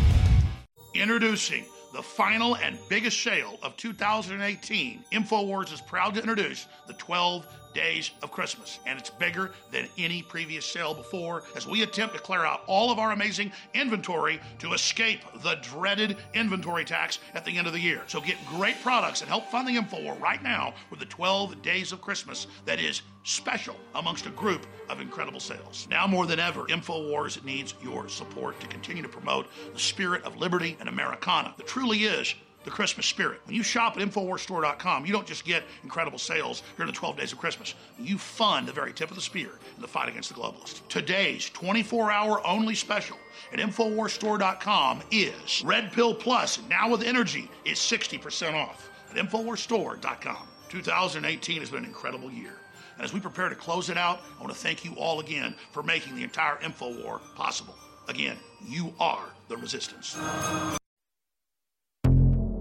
Introducing the final and biggest sale of 2018, InfoWars is proud to introduce the 12 days of Christmas. And it's bigger than any previous sale before as we attempt to clear out all of our amazing inventory to escape the dreaded inventory tax at the end of the year. So get great products and help fund the InfoWar right now with the 12 days of Christmas that is special amongst a group of incredible sales. Now more than ever, InfoWars needs your support to continue to promote the spirit of liberty and Americana that truly is the Christmas spirit. When you shop at InfoWarsStore.com, you don't just get incredible sales during the 12 days of Christmas. You fund the very tip of the spear in the fight against the globalists. Today's 24 hour only special at InfoWarsStore.com is Red Pill Plus, now with energy, is 60% off at InfoWarsStore.com. 2018 has been an incredible year. And as we prepare to close it out, I want to thank you all again for making the entire InfoWar possible. Again, you are the resistance.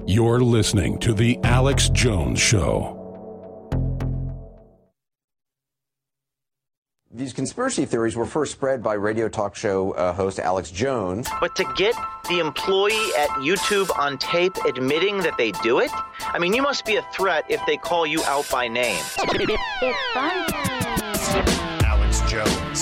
You're listening to The Alex Jones Show. These conspiracy theories were first spread by radio talk show uh, host Alex Jones. But to get the employee at YouTube on tape admitting that they do it, I mean, you must be a threat if they call you out by name. Alex Jones.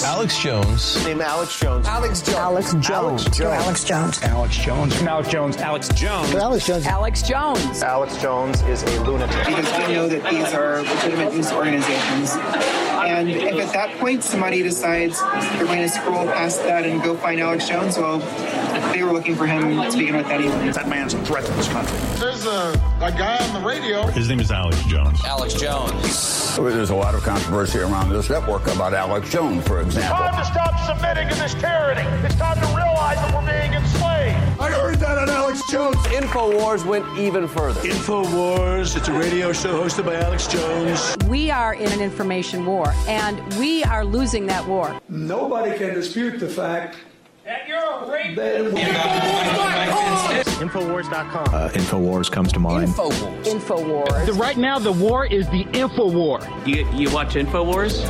Alex Jones. Name Alex Jones. Alex Jones. Alex Jones. Alex Jones. Alex Jones. Alex Jones. Alex Jones. Alex Jones. Alex Jones. Alex Jones is a lunatic. Because we know that these are legitimate news organizations. And if at that point somebody decides they're going to scroll past that and go find Alex Jones, well, they were looking for him to begin with anyway. That man's a threat to this country. There's a, a guy on the radio. His name is Alex Jones. Alex Jones. There's a lot of controversy around this network about Alex Jones, for example. Time to stop submitting to this tyranny. It's time to realize that we're being enslaved. I heard that on Alex Jones. InfoWars went even further. InfoWars, it's a radio show hosted by Alex Jones. We are in an information war, and we are losing that war. Nobody can dispute the fact that you're a rapist. Infowars.com. Uh, Infowars comes to mind. Infowars. Infowars. So right now, the war is the info war. You, you watch Infowars?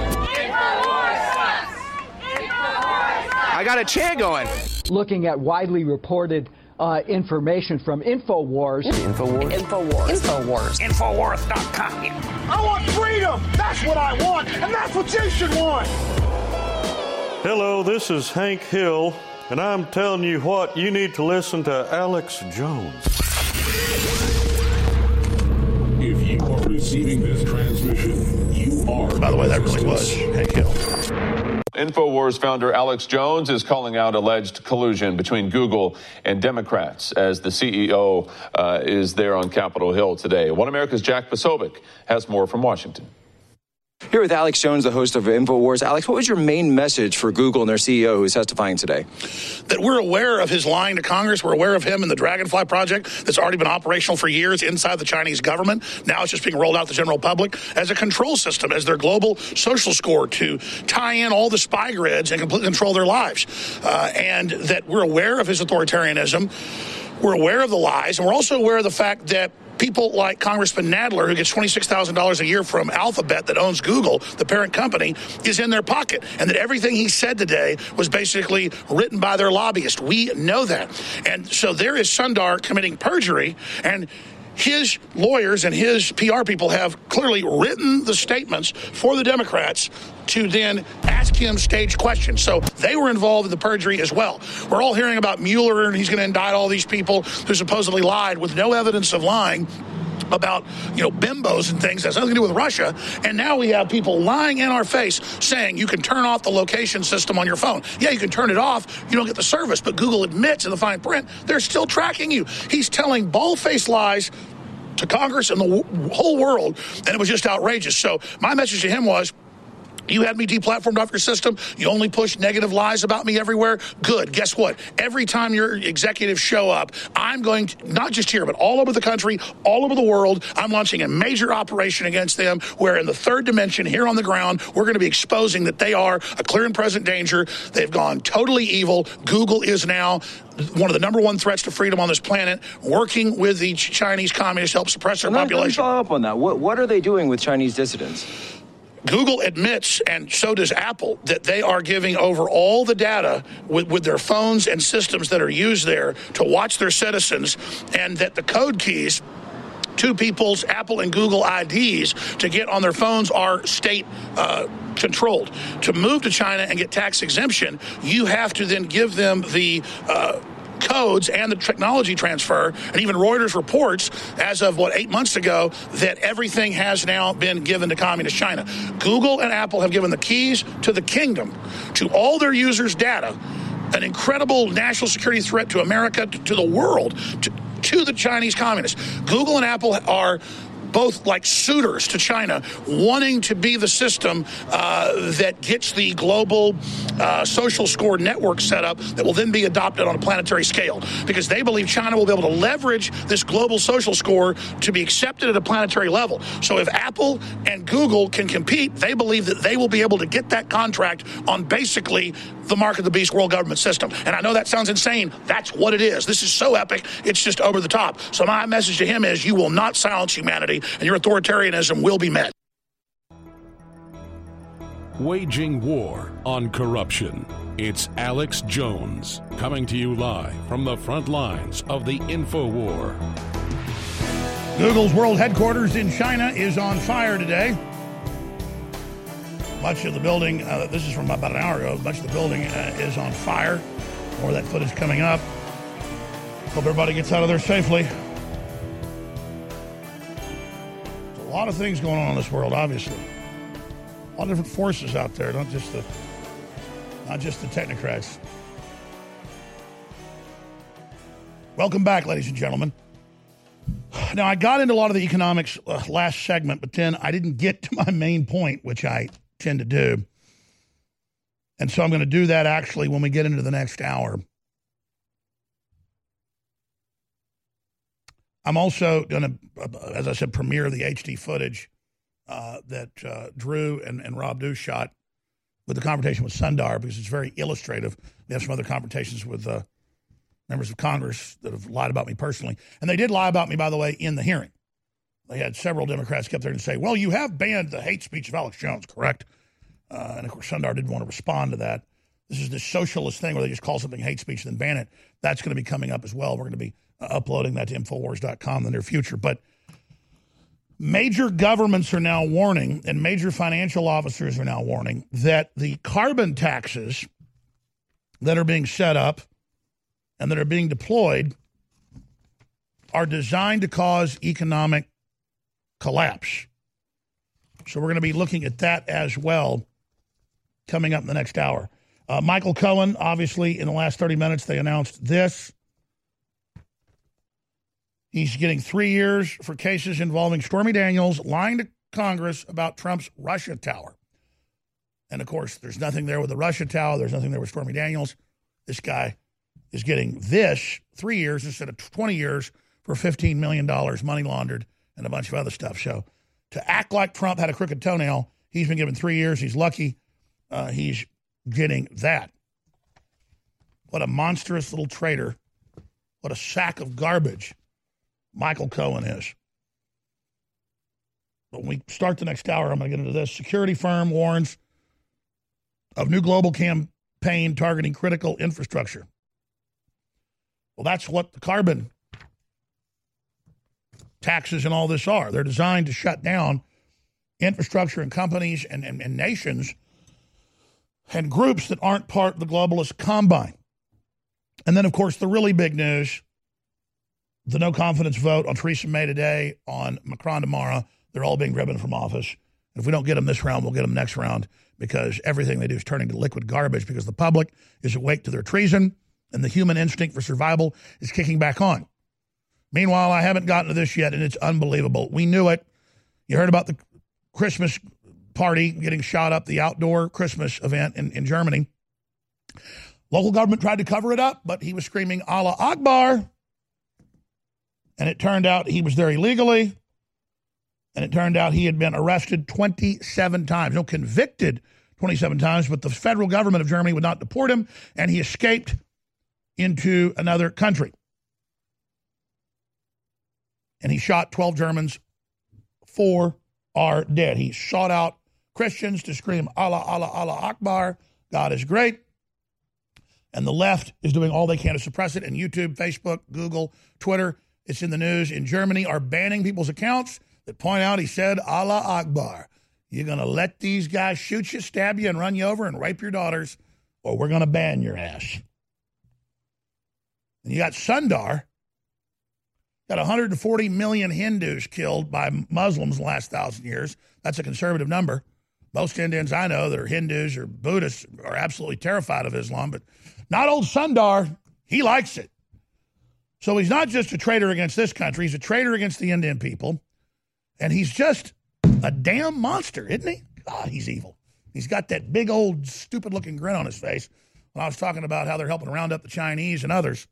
I got a chair going. Looking at widely reported uh, information from InfoWars. InfoWars? Infowars. Infowars. Infowars.com. I want freedom. That's what I want, and that's what you should want. Hello, this is Hank Hill, and I'm telling you what, you need to listen to Alex Jones. If you are receiving this transmission, you are. By the way, that really was Hank Hill. InfoWars founder Alex Jones is calling out alleged collusion between Google and Democrats as the CEO uh, is there on Capitol Hill today. One America's Jack Posobiec has more from Washington. Here with Alex Jones, the host of InfoWars. Alex, what was your main message for Google and their CEO who's testifying today? That we're aware of his lying to Congress. We're aware of him and the Dragonfly project that's already been operational for years inside the Chinese government. Now it's just being rolled out to the general public as a control system, as their global social score to tie in all the spy grids and completely control their lives. Uh, and that we're aware of his authoritarianism. We're aware of the lies, and we're also aware of the fact that people like Congressman Nadler, who gets $26,000 a year from Alphabet that owns Google, the parent company, is in their pocket. And that everything he said today was basically written by their lobbyist. We know that. And so there is Sundar committing perjury and his lawyers and his PR people have clearly written the statements for the Democrats to then ask him stage questions. So they were involved in the perjury as well. We're all hearing about Mueller and he's going to indict all these people who supposedly lied with no evidence of lying about you know bimbos and things that's nothing to do with Russia. And now we have people lying in our face saying you can turn off the location system on your phone. Yeah, you can turn it off. You don't get the service, but Google admits in the fine print they're still tracking you. He's telling bald-faced lies to Congress and the w- whole world, and it was just outrageous. So my message to him was. You had me deplatformed off your system. You only push negative lies about me everywhere. Good. Guess what? Every time your executives show up, I'm going to, not just here, but all over the country, all over the world, I'm launching a major operation against them where in the third dimension, here on the ground, we're going to be exposing that they are a clear and present danger. They've gone totally evil. Google is now one of the number one threats to freedom on this planet, working with the Chinese communists to help suppress their me- let me population. follow up on that. What, what are they doing with Chinese dissidents? Google admits, and so does Apple, that they are giving over all the data with, with their phones and systems that are used there to watch their citizens, and that the code keys to people's Apple and Google IDs to get on their phones are state uh, controlled. To move to China and get tax exemption, you have to then give them the uh, codes and the technology transfer. And even Reuters reports, as of what, eight months ago, that everything has now been given to Communist China. Google and Apple have given the keys to the kingdom to all their users' data an incredible national security threat to America, to, the world, to, to the Chinese communists. Google and Apple are both like suitors to China, wanting to be the system uh, that gets the global uh, social score network set up that will then be adopted on a planetary scale. Because they believe China will be able to leverage this global social score to be accepted at a planetary level. So if Apple and Google can compete, they believe that they will be able to get that contract on basically the mark of the beast world government system. And I know that sounds insane. That's what it is. This is so epic, it's just over the top. So my message to him is you will not silence humanity, and your authoritarianism will be met. Waging war on corruption. It's Alex Jones coming to you live from the front lines of the info war. Google's world headquarters in China is on fire today. Much of the building, uh, this is from about an hour ago, much of the building uh, is on fire. More of that footage coming up. Hope everybody gets out of there safely. Lot of things going on in this world, obviously. A lot of different forces out there, not just the not just the technocrats. Welcome back, ladies and gentlemen. Now, I got into a lot of the economics uh, last segment, but then I didn't get to my main point, which I tend to do. And so I'm going to do that actually when we get into the next hour. I'm also going to, as I said, premiere the HD footage uh, that uh, Drew and, and Rob Dew shot with the confrontation with Sundar because it's very illustrative. We have some other confrontations with uh, members of Congress that have lied about me personally. And they did lie about me, by the way, in the hearing. They had several Democrats kept there and say, well, you have banned the hate speech of Alex Jones, correct? Uh, and of course, Sundar didn't want to respond to that. This is this socialist thing where they just call something hate speech and then ban it. That's going to be coming up as well. We're going to be uh, uploading that to Infowars.com in the near future. But major governments are now warning, and major financial officers are now warning, that the carbon taxes that are being set up and that are being deployed are designed to cause economic collapse. So we're going to be looking at that as well coming up in the next hour. Uh, Michael Cohen, obviously, in the last 30 minutes, they announced this. He's getting three years for cases involving Stormy Daniels lying to Congress about Trump's Russia Tower. And of course, there's nothing there with the Russia Tower. There's nothing there with Stormy Daniels. This guy is getting this three years instead of 20 years for $15 million money laundered and a bunch of other stuff. So to act like Trump had a crooked toenail, he's been given three years. He's lucky uh, he's getting that. What a monstrous little traitor. What a sack of garbage Michael Cohen is. But when we start the next hour, I'm going to get into this. Security firm warns of new global campaign targeting critical infrastructure. Well, that's what the carbon taxes and all this are. They're designed to shut down infrastructure and companies and, and, and nations and groups that aren't part of the globalist combine. And then, of course, the really big news the no confidence vote on Theresa May today, on Macron tomorrow. They're all being driven from office. And if we don't get them this round, we'll get them next round because everything they do is turning to liquid garbage because the public is awake to their treason and the human instinct for survival is kicking back on. Meanwhile, I haven't gotten to this yet, and it's unbelievable. We knew it. You heard about the Christmas party getting shot up, the outdoor Christmas event in, in Germany. Local government tried to cover it up, but he was screaming Allah Akbar. And it turned out he was there illegally. And it turned out he had been arrested 27 times. No, convicted 27 times, but the federal government of Germany would not deport him, and he escaped into another country. And he shot 12 Germans. Four are dead. He sought out Christians to scream Allah, Allah, Allah Akbar. God is great. And the left is doing all they can to suppress it. And YouTube, Facebook, Google, Twitter, it's in the news. In Germany, are banning people's accounts that point out he said Allah Akbar. You're going to let these guys shoot you, stab you, and run you over and rape your daughters, or we're going to ban your ass. And you got Sundar, got 140 million Hindus killed by Muslims last thousand years. That's a conservative number. Most Indians I know that are Hindus or Buddhists are absolutely terrified of Islam, but not old Sundar. He likes it. So he's not just a traitor against this country, he's a traitor against the Indian people. And he's just a damn monster, isn't he? God, he's evil. He's got that big old stupid looking grin on his face when I was talking about how they're helping round up the Chinese and others.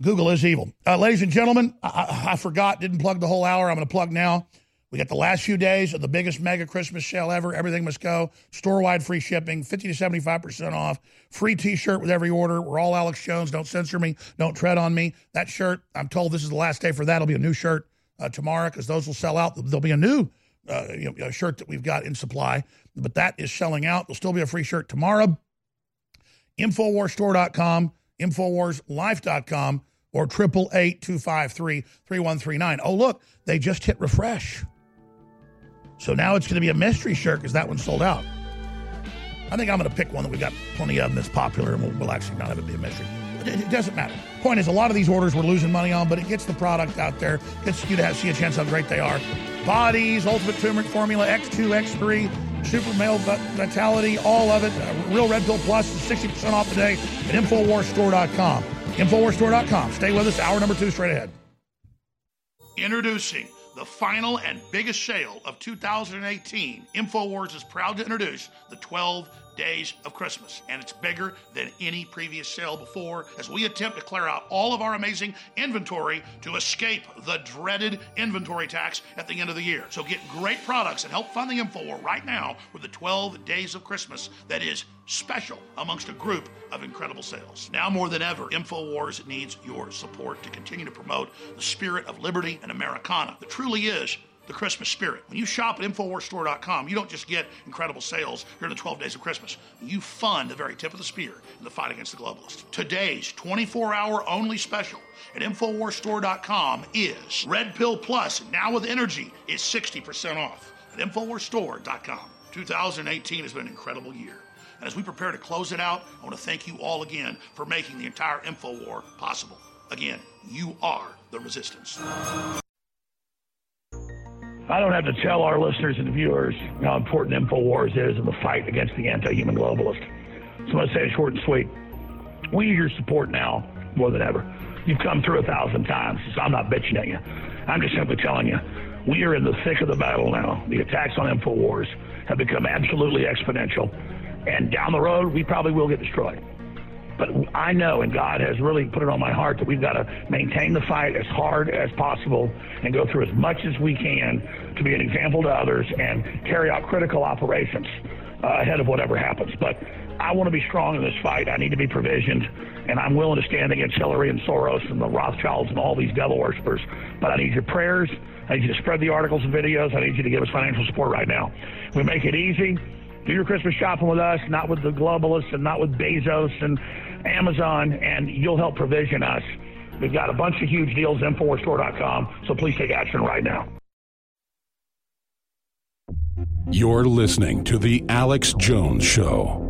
Google is evil. Uh, ladies and gentlemen, I, I, forgot, didn't plug the whole hour. I'm going to plug now. We got the last few days of the biggest mega Christmas sale ever. Everything must go. Store wide free shipping, 50 to 75% off. Free t shirt with every order. We're all Alex Jones. Don't censor me. Don't tread on me. That shirt, I'm told this is the last day for that. It'll be a new shirt uh, tomorrow because those will sell out. There'll be a new uh, you know, shirt that we've got in supply, but that is selling out. There'll still be a free shirt tomorrow. Infowarsstore.com, Infowarslife.com or triple eight two five three three one three nine. Oh, look, they just hit refresh. So now it's going to be a mystery shirt because that one sold out. I think I'm going to pick one that we got plenty of and that's popular, and we'll, we'll actually not have it be a mystery. It, it, doesn't matter. Point is, a lot of these orders we're losing money on, but it gets the product out there, gets you to have, see a chance how great they are. Bodies, Ultimate Turmeric Formula, X2, X3, Super Male Vitality, all of it. Uh, Real Red Pill Plus, is 60% off today at InfoWarsStore.com. InfoWarsStore.com. Stay with us. Hour number two straight ahead. Introducing the final and biggest sale of 2018. InfoWars is proud to introduce the 12 days of Christmas, and it's bigger than any previous sale before as we attempt to clear out all of our amazing inventory to escape the dreaded inventory tax at the end of the year. So get great products and help fund the InfoWar right now with the 12 days of Christmas that is special amongst a group of incredible sales. Now more than ever, InfoWars needs your support to continue to promote the spirit of liberty and Americana that truly is the Christmas spirit. When you shop at InfoWarsStore.com, you don't just get incredible sales during the 12 days of Christmas. You fund the very tip of the spear in the fight against the globalists. Today's 24 hour only special at InfoWarsStore.com is Red Pill Plus, now with energy, is 60% off at InfoWarsStore.com. 2018 has been an incredible year. And as we prepare to close it out, I want to thank you all again for making the entire InfoWar possible. Again, you are the resistance. I don't have to tell our listeners and viewers how important InfoWars is in the fight against the anti human globalist. So I'm going to say it short and sweet. We need your support now more than ever. You've come through a thousand times, so I'm not bitching at you. I'm just simply telling you, we are in the thick of the battle now. The attacks on InfoWars have become absolutely exponential. And down the road, we probably will get destroyed. But I know, and God has really put it on my heart that we've got to maintain the fight as hard as possible and go through as much as we can to be an example to others and carry out critical operations uh, ahead of whatever happens. But I want to be strong in this fight. I need to be provisioned, and I'm willing to stand against Hillary and Soros and the Rothschilds and all these devil worshippers. But I need your prayers. I need you to spread the articles and videos. I need you to give us financial support right now. We make it easy. Do your Christmas shopping with us, not with the globalists and not with Bezos and Amazon, and you'll help provision us. We've got a bunch of huge deals, InfoWarsStore.com, so please take action right now. You're listening to The Alex Jones Show.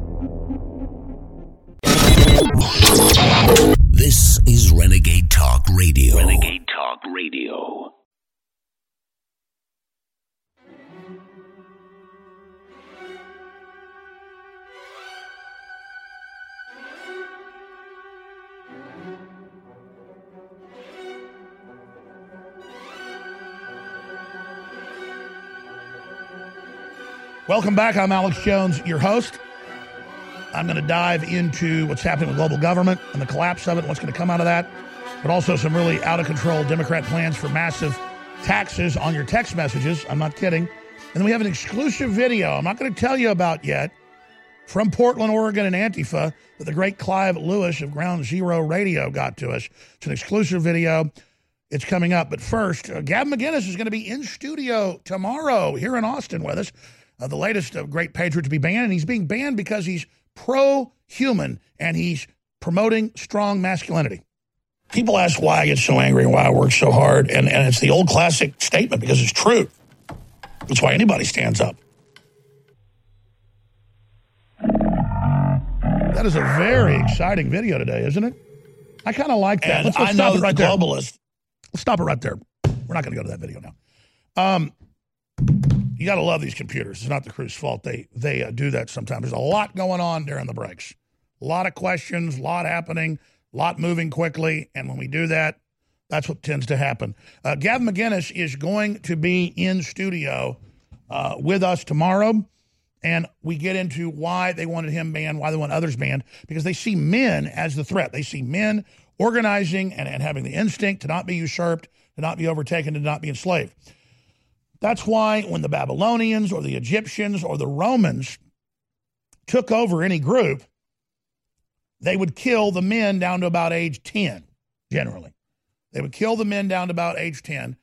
This is Renegade Talk Radio. Renegade Talk Radio. Welcome back. I'm Alex Jones, your host. I'm going to dive into what's happening with global government and the collapse of it, and what's going to come out of that, but also some really out of control Democrat plans for massive taxes on your text messages. I'm not kidding. And then we have an exclusive video I'm not going to tell you about yet from Portland, Oregon, and Antifa that the great Clyde Lewis of Ground Zero Radio got to us. It's an exclusive video. It's coming up. But first, uh, Gavin McInnes is going to be in studio tomorrow here in Austin with us. Uh, the latest of Great Patriot to be banned, and he's being banned because he's pro human and he's promoting strong masculinity. People ask why I get so angry and why I work so hard, and, and it's the old classic statement because it's true. That's why anybody stands up. That is a very exciting video today, isn't it? I kind of like that. And let's, I stop know it right the there. globalist- Let's stop it right there. We're not going to go to that video now. Um, you got to love these computers. It's not the crew's fault. They they uh, do that sometimes. There's a lot going on during the breaks. A lot of questions, a lot happening, a lot moving quickly, and when we do that, that's what tends to happen. Uh, Gavin McInnes is going to be in studio uh, with us tomorrow, and we get into why they wanted him banned, why they want others banned, because they see men as the threat. They see men organizing and, and having the instinct to not be usurped, to not be overtaken, to not be enslaved. That's why when the Babylonians or the Egyptians or the Romans took over any group, they would kill the men down to about age 10, generally. They would kill the men down to about age 10,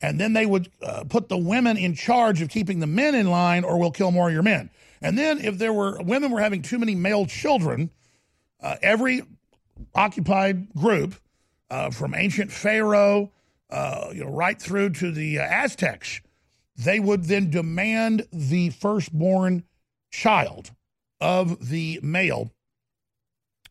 and then they would uh, put the women in charge of keeping the men in line, or we'll kill more of your men. And then if there were women were having too many male children, uh, every occupied group, uh, from ancient Pharaoh, uh, you know, right through to the uh, Aztecs, they would then demand the firstborn child of the male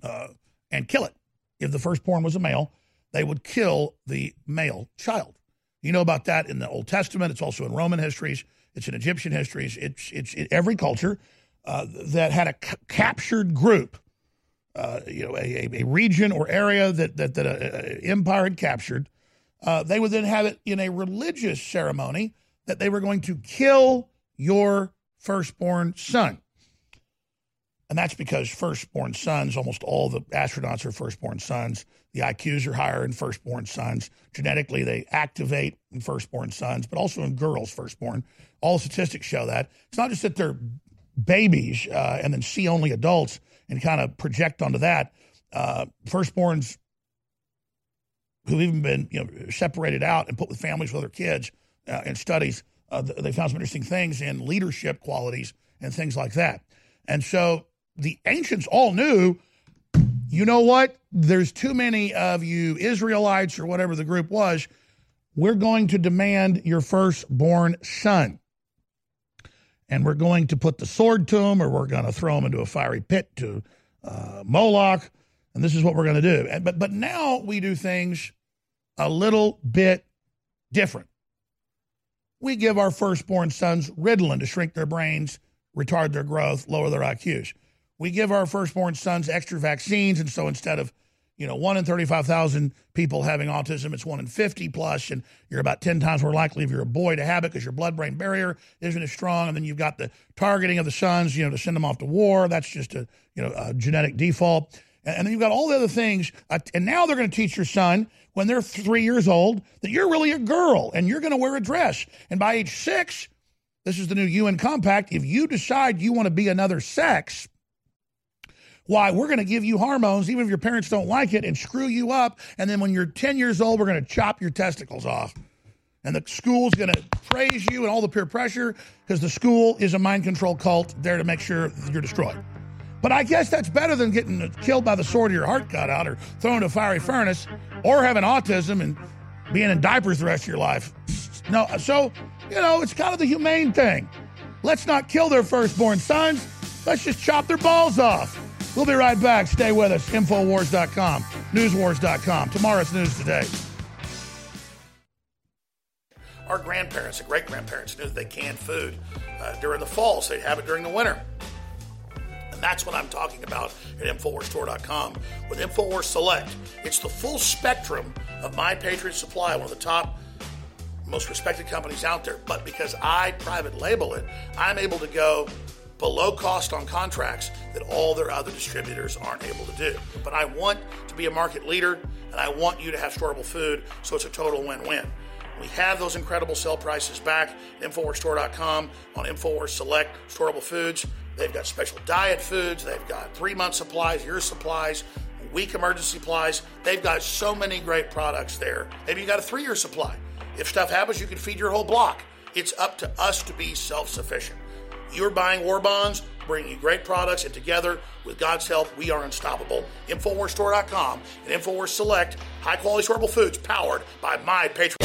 uh, and kill it. If the firstborn was a male, they would kill the male child. You know about that in the Old Testament. It's also in Roman histories. It's in Egyptian histories. It's it's in every culture uh, that had a c- captured group, uh, you know, a, a, region or area that that that an empire had captured. Uh, they would then have it in a religious ceremony that they were going to kill your firstborn son. And that's because firstborn sons, almost all the astronauts are firstborn sons. The IQs are higher in firstborn sons. Genetically, they activate in firstborn sons, but also in girls' firstborn. All statistics show that. It's not just that they're babies uh, and then see only adults and kind of project onto that. Uh, firstborns who've even been you know separated out and put with families with other kids uh, in studies, uh, they found some interesting things in leadership qualities and things like that. And so the ancients all knew, you know what? There's too many of you Israelites or whatever the group was. We're going to demand your firstborn son. And we're going to put the sword to him, or we're going to throw him into a fiery pit to uh, Moloch. And this is what we're going to do. But, but now we do things a little bit different. We give our firstborn sons Ritalin to shrink their brains, retard their growth, lower their IQs. We give our firstborn sons extra vaccines, and so instead of you know one in thirty-five thousand people having autism, it's one in fifty plus, and you're about ten times more likely if you're a boy to have it because your blood-brain barrier isn't as strong. And then you've got the targeting of the sons, you know, to send them off to war. That's just a you know a genetic default. And, then you've got all the other things. Uh, and now they're going to teach your son when they're three years old that you're really a girl and you're going to wear a dress. And by age six, this is the new UN compact. If you decide you want to be another sex, why we're going to give you hormones even if your parents don't like it and screw you up. And then when you're 10 years old, we're going to chop your testicles off. And the school's going to praise you and all the peer pressure because the school is a mind control cult there to make sure you're destroyed. But I guess that's better than getting killed by the sword of your heart cut out or thrown into a fiery furnace or having autism and being in diapers the rest of your life. No, so, you know, it's kind of the humane thing. Let's not kill their firstborn sons. Let's just chop their balls off. We'll be right back. Stay with us. Infowars.com, newswars.com. Tomorrow's news today. Our grandparents and great grandparents knew that they canned food uh, during the fall, so they'd have it during the winter. And that's what I'm talking about at InfoWarsStore.com with InfoWars Select. It's the full spectrum of My Patriot Supply, one of the top, most respected companies out there. But because I private label it, I'm able to go below cost on contracts that all their other distributors aren't able to do. But I want to be a market leader and I want you to have storable food so it's a total win win. We have those incredible sell prices back at InfoWarsStore.com on InfoWars Select Storable Foods. They've got special diet foods, they've got three month supplies, year supplies, week emergency supplies. They've got so many great products there. Maybe you got a three year supply. If stuff happens, you can feed your whole block. It's up to us to be self sufficient. You're buying war bonds, bringing you great products, and together, with God's help, we are unstoppable. InfoWarsStore.com and InfoWars Select, high quality storable foods powered by my Patriot.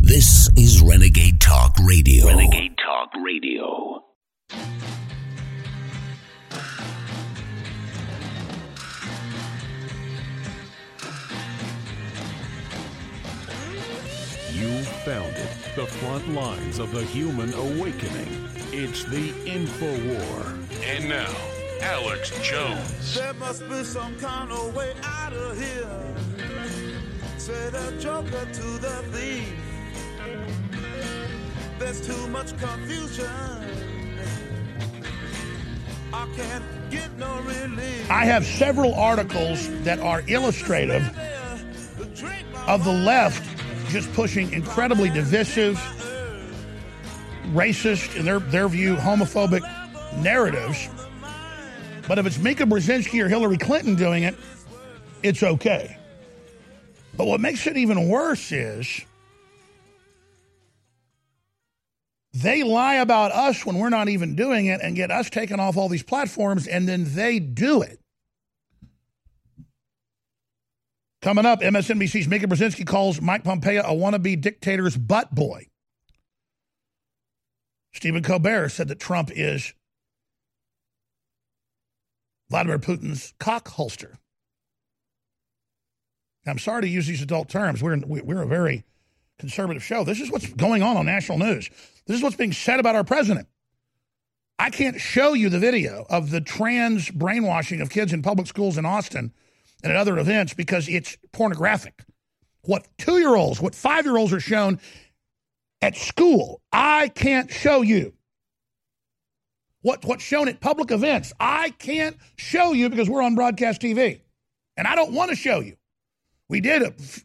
This is Renegade Talk Radio. Renegade Talk Radio. You found it. The front lines of the human awakening. It's the InfoWar. And now, Alex Jones. There must be some kind of way out of here. Say the joker to the thief. There's too much confusion. I have several articles that are illustrative of the left just pushing incredibly divisive, racist, in their, their view, homophobic narratives. But if it's Mika Brzezinski or Hillary Clinton doing it, it's okay. But what makes it even worse is they lie about us when we're not even doing it and get us taken off all these platforms, and then they do it. Coming up, MSNBC's Mika Brzezinski calls Mike Pompeo a wannabe dictator's butt boy. Stephen Colbert said that Trump is Vladimir Putin's cock holster. I'm sorry to use these adult terms. We're, we're a very conservative show. This is what's going on on national news. This is what's being said about our president. I can't show you the video of the trans brainwashing of kids in public schools in Austin and at other events because it's pornographic. What two year olds, what five year olds are shown at school, I can't show you. What, what's shown at public events, I can't show you because we're on broadcast TV. And I don't want to show you. We did it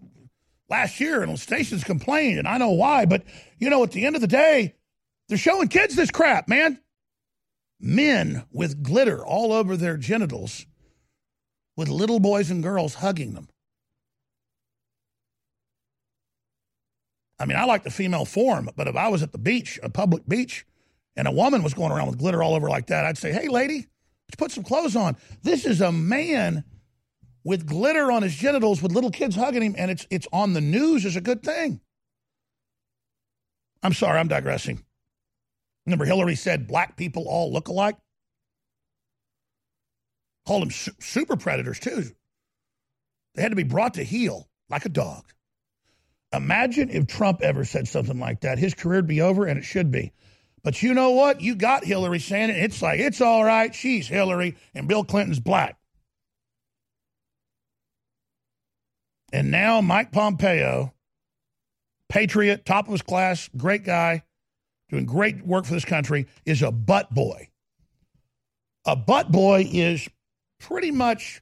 last year, and stations complained, and I know why. But, you know, at the end of the day, they're showing kids this crap, man. Men with glitter all over their genitals with little boys and girls hugging them. I mean, I like the female form, but if I was at the beach, a public beach, and a woman was going around with glitter all over like that, I'd say, hey, lady, let's put some clothes on. This is a man with glitter on his genitals with little kids hugging him, and it's, it's on the news is a good thing. I'm sorry, I'm digressing. Remember, Hillary said black people all look alike? Called them su- super predators, too. They had to be brought to heel like a dog. Imagine if Trump ever said something like that. His career would be over, and it should be. But you know what? You got Hillary saying it. It's like, it's all right. She's Hillary, and Bill Clinton's black. And now Mike Pompeo, patriot, top of his class, great guy, doing great work for this country, is a butt boy. A butt boy is pretty much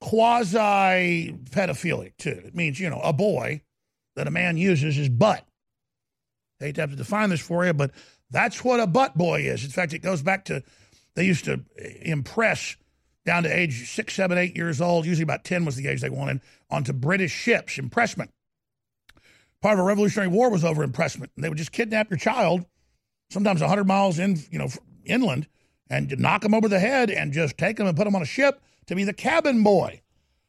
quasi pedophilic, too. It means, you know, a boy that a man uses his butt. Hate to have to define this for you, but that's what a butt boy is. In fact, it goes back to they used to impress down to age six, seven, eight years old, usually about 10 was the age they wanted, onto British ships, impressment. Part of a Revolutionary War was over impressment. They would just kidnap your child, sometimes 100 miles in, you know, inland, and knock them over the head and just take them and put them on a ship to be the cabin boy.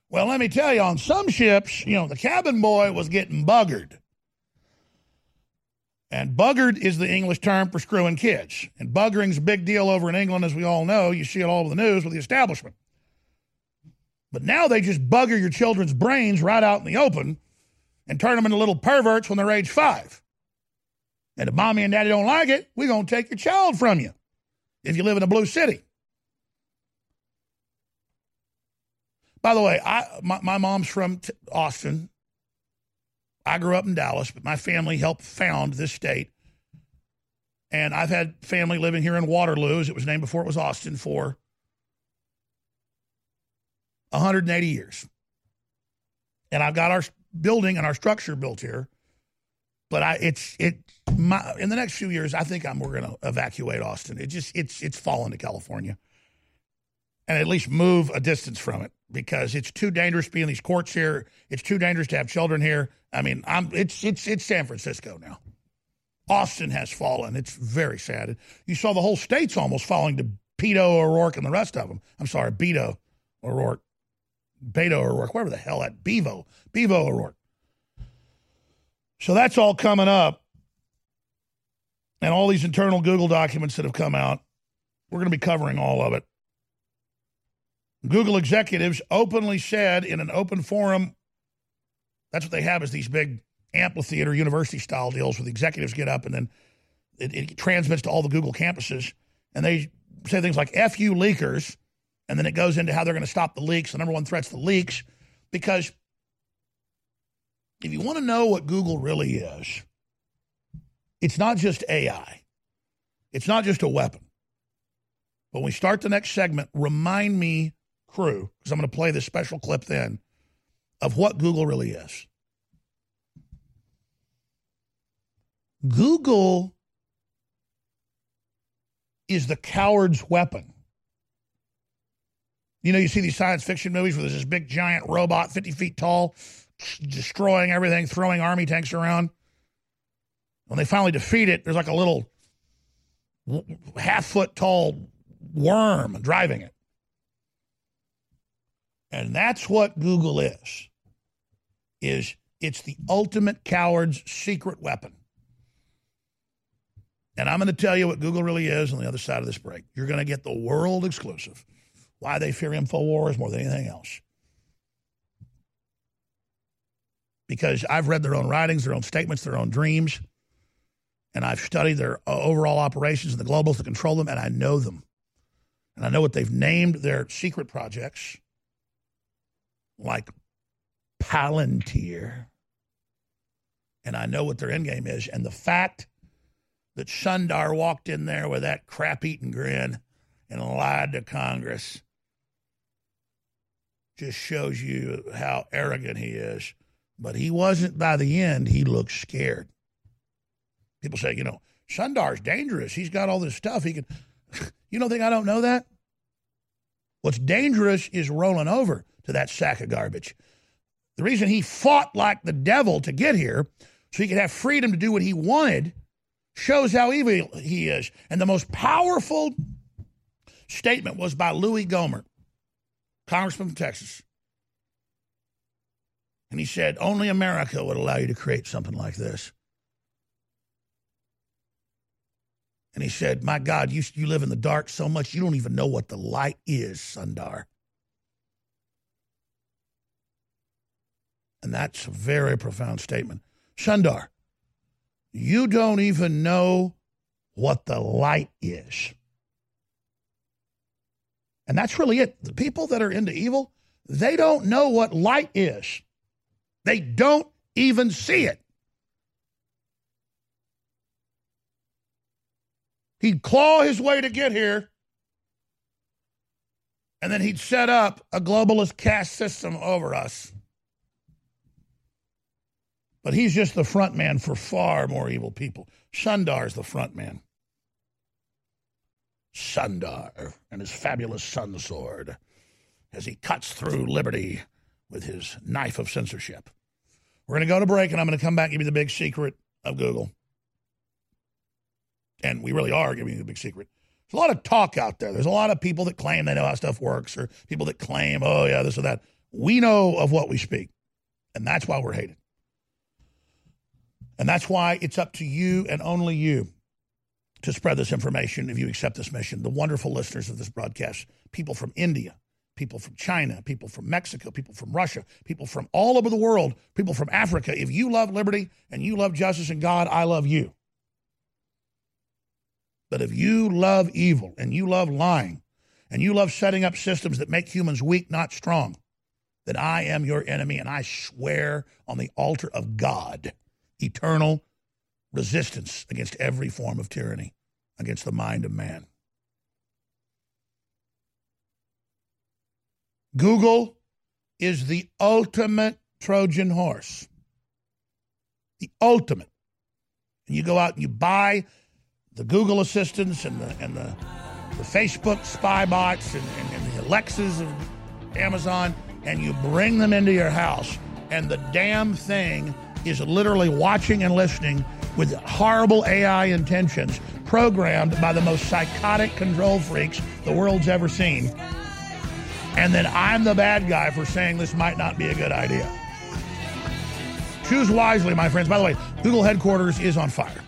Well, let me tell you, on some ships, you know, the cabin boy was getting buggered. And buggered is the English term for screwing kids. And buggering's a big deal over in England, as we all know. You see it all over the news with the establishment. But now they just bugger your children's brains right out in the open and turn them into little perverts when they're age five. And if mommy and daddy don't like it, we're going to take your child from you if you live in a blue city. By the way, I my, my mom's from Austin. I grew up in Dallas, but my family helped found this state. And I've had family living here in Waterloo, as it was named before it was Austin, for 180 years. And I've got our building and our structure built here. But I, it's it. My, in the next few years, I think I'm we're going to evacuate Austin. It just it's it's fallen to California, and at least move a distance from it because it's too dangerous to be in these courts here. It's too dangerous to have children here. I mean, I'm it's it's it's San Francisco now. Austin has fallen. It's very sad. You saw the whole state's almost falling to Peto O'Rourke and the rest of them. I'm sorry, Beto O'Rourke, Beto O'Rourke, whatever the hell that Bevo, Bevo O'Rourke. So that's all coming up. And all these internal Google documents that have come out, we're going to be covering all of it. Google executives openly said in an open forum, that's what they have is these big amphitheater university style deals where the executives get up and then it, it transmits to all the Google campuses. And they say things like F you leakers. And then it goes into how they're going to stop the leaks. The number one threat's the leaks because if you want to know what Google really is, it's not just AI, it's not just a weapon. When we start the next segment, remind me, crew, because I'm going to play this special clip then, of what Google really is. Google is the coward's weapon. You know, you see these science fiction movies where there's this big giant robot, 50 feet tall, destroying everything, throwing army tanks around. When they finally defeat it, there's like a little half foot tall worm driving it. And that's what Google is. Is it's the ultimate coward's secret weapon. And I'm going to tell you what Google really is on the other side of this break. You're going to get the world exclusive. Why they fear InfoWars more than anything else. because I've read their own writings, their own statements, their own dreams, and I've studied their uh, overall operations and the globals to control them, and I know them. And I know what they've named their secret projects, like Palantir. And I know what their end game is. And the fact that Sundar walked in there with that crap eating grin and lied to Congress just shows you how arrogant he is but he wasn't by the end. He looked scared. People say, you know, Sundar's dangerous. He's got all this stuff. He can. You don't think I don't know that? What's dangerous is rolling over to that sack of garbage. The reason he fought like the devil to get here, so he could have freedom to do what he wanted, shows how evil he is. And the most powerful statement was by Louis Gohmert, congressman from Texas. And he said, only America would allow you to create something like this. And he said, My God, you, you live in the dark so much, you don't even know what the light is, Sundar. And that's a very profound statement. Sundar, you don't even know what the light is. And that's really it. The people that are into evil, they don't know what light is. They don't even see it. He'd claw his way to get here, and then he'd set up a globalist caste system over us. But he's just the front man for far more evil people. Sundar's the front man. Sundar and his fabulous sun sword as he cuts through liberty with his knife of censorship. We're going to go to break, and I'm going to come back and give you the big secret of Google. And we really are giving you the big secret. There's a lot of talk out there. There's a lot of people that claim they know how stuff works, or people that claim, oh, yeah, this or that. We know of what we speak, and that's why we're hated. And that's why it's up to you and only you to spread this information if you accept this mission. The wonderful listeners of this broadcast, people from India, people from China, people from Mexico, people from Russia, people from all over the world, people from Africa. If you love liberty and you love justice and God, I love you. But if you love evil and you love lying and you love setting up systems that make humans weak, not strong, then I am your enemy and I swear on the altar of God, eternal resistance against every form of tyranny, against the mind of man. Google is the ultimate Trojan horse. The ultimate. And you go out and you buy the Google assistants and the and the, the Facebook spy bots and, and, and the Alexas of Amazon, and you bring them into your house, and the damn thing is literally watching and listening with horrible AI intentions, programmed by the most psychotic control freaks the world's ever seen. And then I'm the bad guy for saying this might not be a good idea. Choose wisely, my friends. By the way, Google headquarters is on fire.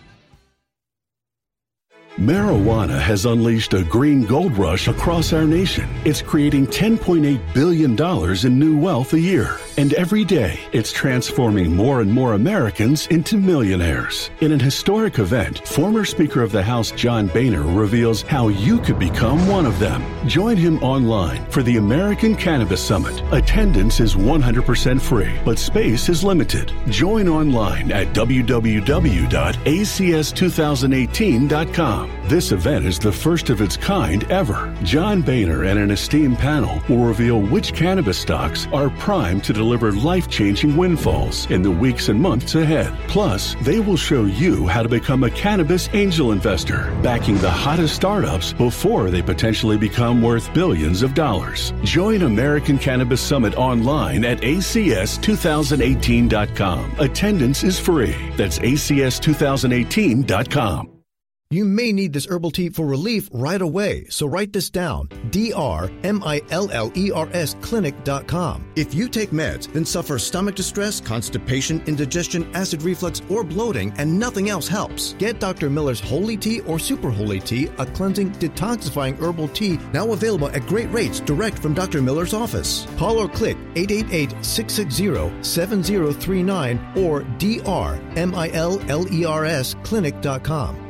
Marijuana has unleashed a green gold rush across our nation. It's creating $10.8 billion in new wealth a year. And every day, it's transforming more and more Americans into millionaires. In an historic event, former Speaker of the House John Boehner reveals how you could become one of them. Join him online for the American Cannabis Summit. Attendance is 100% free, but space is limited. Join online at www.acs2018.com. This event is the first of its kind ever. John Boehner and an esteemed panel will reveal which cannabis stocks are primed to deliver life changing windfalls in the weeks and months ahead. Plus, they will show you how to become a cannabis angel investor, backing the hottest startups before they potentially become worth billions of dollars. Join American Cannabis Summit online at acs2018.com. Attendance is free. That's acs2018.com. You may need this herbal tea for relief right away, so write this down. D-R-M-I-L-L-E-R-S clinic.com. If you take meds, then suffer stomach distress, constipation, indigestion, acid reflux, or bloating, and nothing else helps, get Dr. Miller's Holy Tea or Super Holy Tea, a cleansing, detoxifying herbal tea now available at great rates direct from Dr. Miller's office. Call or click 888-660-7039 or D-R-M-I-L-L-E-R-S clinic.com.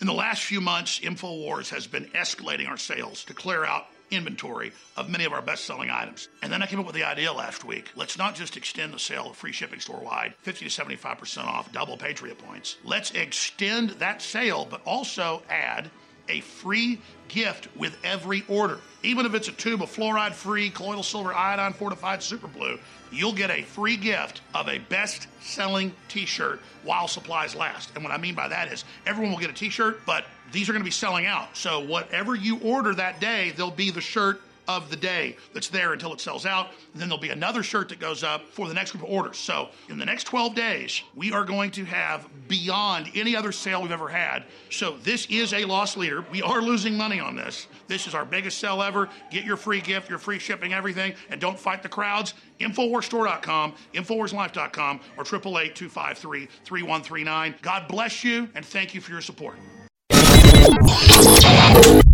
In the last few months, InfoWars has been escalating our sales to clear out inventory of many of our best selling items. And then I came up with the idea last week let's not just extend the sale of free shipping store wide, 50 to 75% off, double Patriot points. Let's extend that sale, but also add a free gift with every order. Even if it's a tube of fluoride free colloidal silver iodine fortified super blue, you'll get a free gift of a best selling t shirt while supplies last. And what I mean by that is everyone will get a t shirt, but these are going to be selling out. So whatever you order that day, there'll be the shirt of the day that's there until it sells out. And then there'll be another shirt that goes up for the next group of orders. So in the next 12 days, we are going to have beyond any other sale we've ever had. So this is a loss leader. We are losing money on this. This is our biggest sell ever. Get your free gift, your free shipping, everything, and don't fight the crowds. Infowarsstore.com, Infowarslife.com, or 888-253-3139. God bless you, and thank you for your support.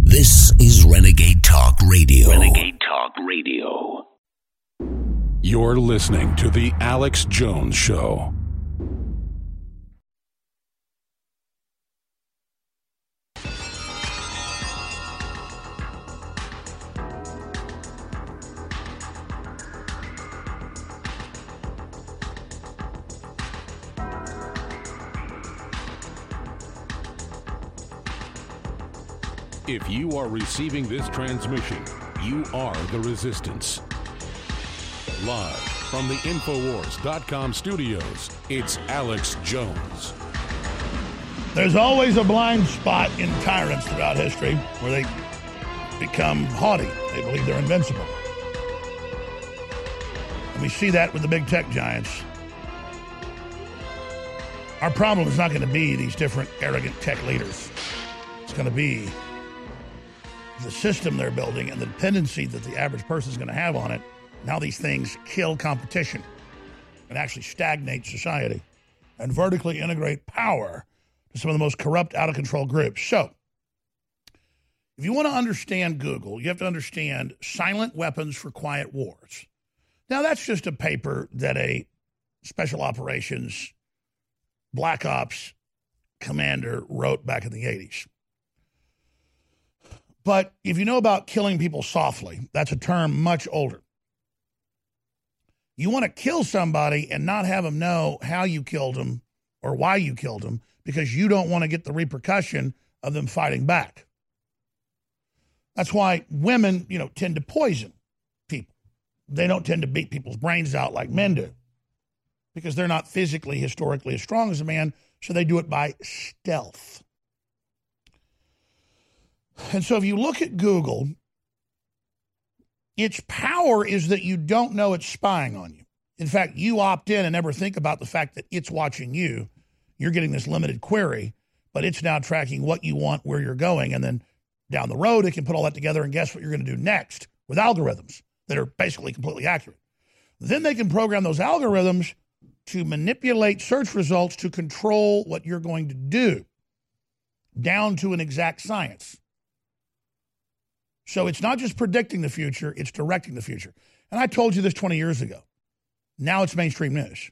This is Renegade Talk Radio. Renegade Talk Radio. You're listening to The Alex Jones Show. If you are receiving this transmission, you are the resistance. Live from the Infowars.com studios, it's Alex Jones. There's always a blind spot in tyrants throughout history where they become haughty. They believe they're invincible. And we see that with the big tech giants. Our problem is not going to be these different arrogant tech leaders. It's going to be the system they're building and the dependency that the average person is going to have on it. Now these things kill competition and actually stagnate society and vertically integrate power to some of the most corrupt, out of control groups. So, if you want to understand Google, you have to understand silent weapons for quiet wars. Now, that's just a paper that a special operations black ops commander wrote back in the 80s. But if you know about killing people softly, that's a term much older. You want to kill somebody and not have them know how you killed them or why you killed them because you don't want to get the repercussion of them fighting back. That's why women, you know, tend to poison people. They don't tend to beat people's brains out like men do because they're not physically, historically as strong as a man, so they do it by stealth. And so if you look at Google, its power is that you don't know it's spying on you. In fact, you opt in and never think about the fact that it's watching you. You're getting this limited query, but it's now tracking what you want, where you're going, and then down the road, it can put all that together and guess what you're going to do next with algorithms that are basically completely accurate. Then they can program those algorithms to manipulate search results to control what you're going to do down to an exact science. So it's not just predicting the future, it's directing the future. And I told you this 20 years ago. Now it's mainstream news.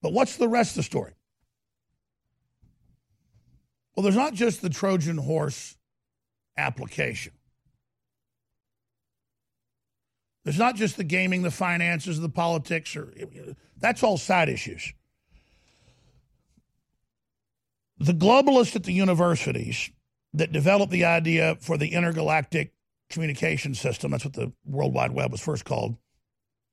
But what's the rest of the story? Well, there's not just the Trojan horse application. There's not just the gaming, the finances, the politics, or that's all side issues. The globalists at the universities that developed the idea for the intergalactic communication system. That's what the World Wide Web was first called.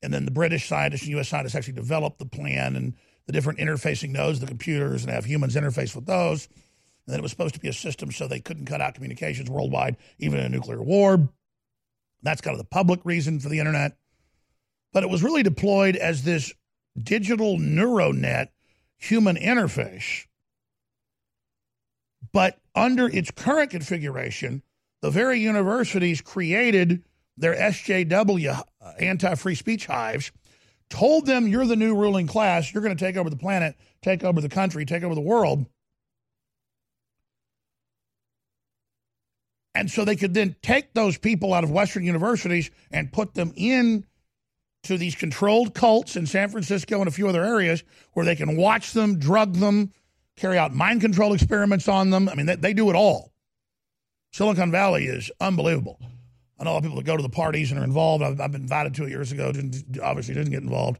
And then the British scientists and U.S. scientists actually developed the plan and the different interfacing nodes, the computers, and have humans interface with those. And then it was supposed to be a system so they couldn't cut out communications worldwide, even in a nuclear war. That's kind of the public reason for the internet. But it was really deployed as this digital neuronet human interface. But under its current configuration, the very universities created their SJW uh, anti free speech hives, told them you're the new ruling class, you're going to take over the planet, take over the country, take over the world. And so they could then take those people out of Western universities and put them in to these controlled cults in San Francisco and a few other areas where they can watch them, drug them, carry out mind control experiments on them. I mean, they, they do it all. Silicon Valley is unbelievable. I know a lot of people that go to the parties and are involved. I've, I've been invited to it years ago. Didn't, obviously didn't get involved.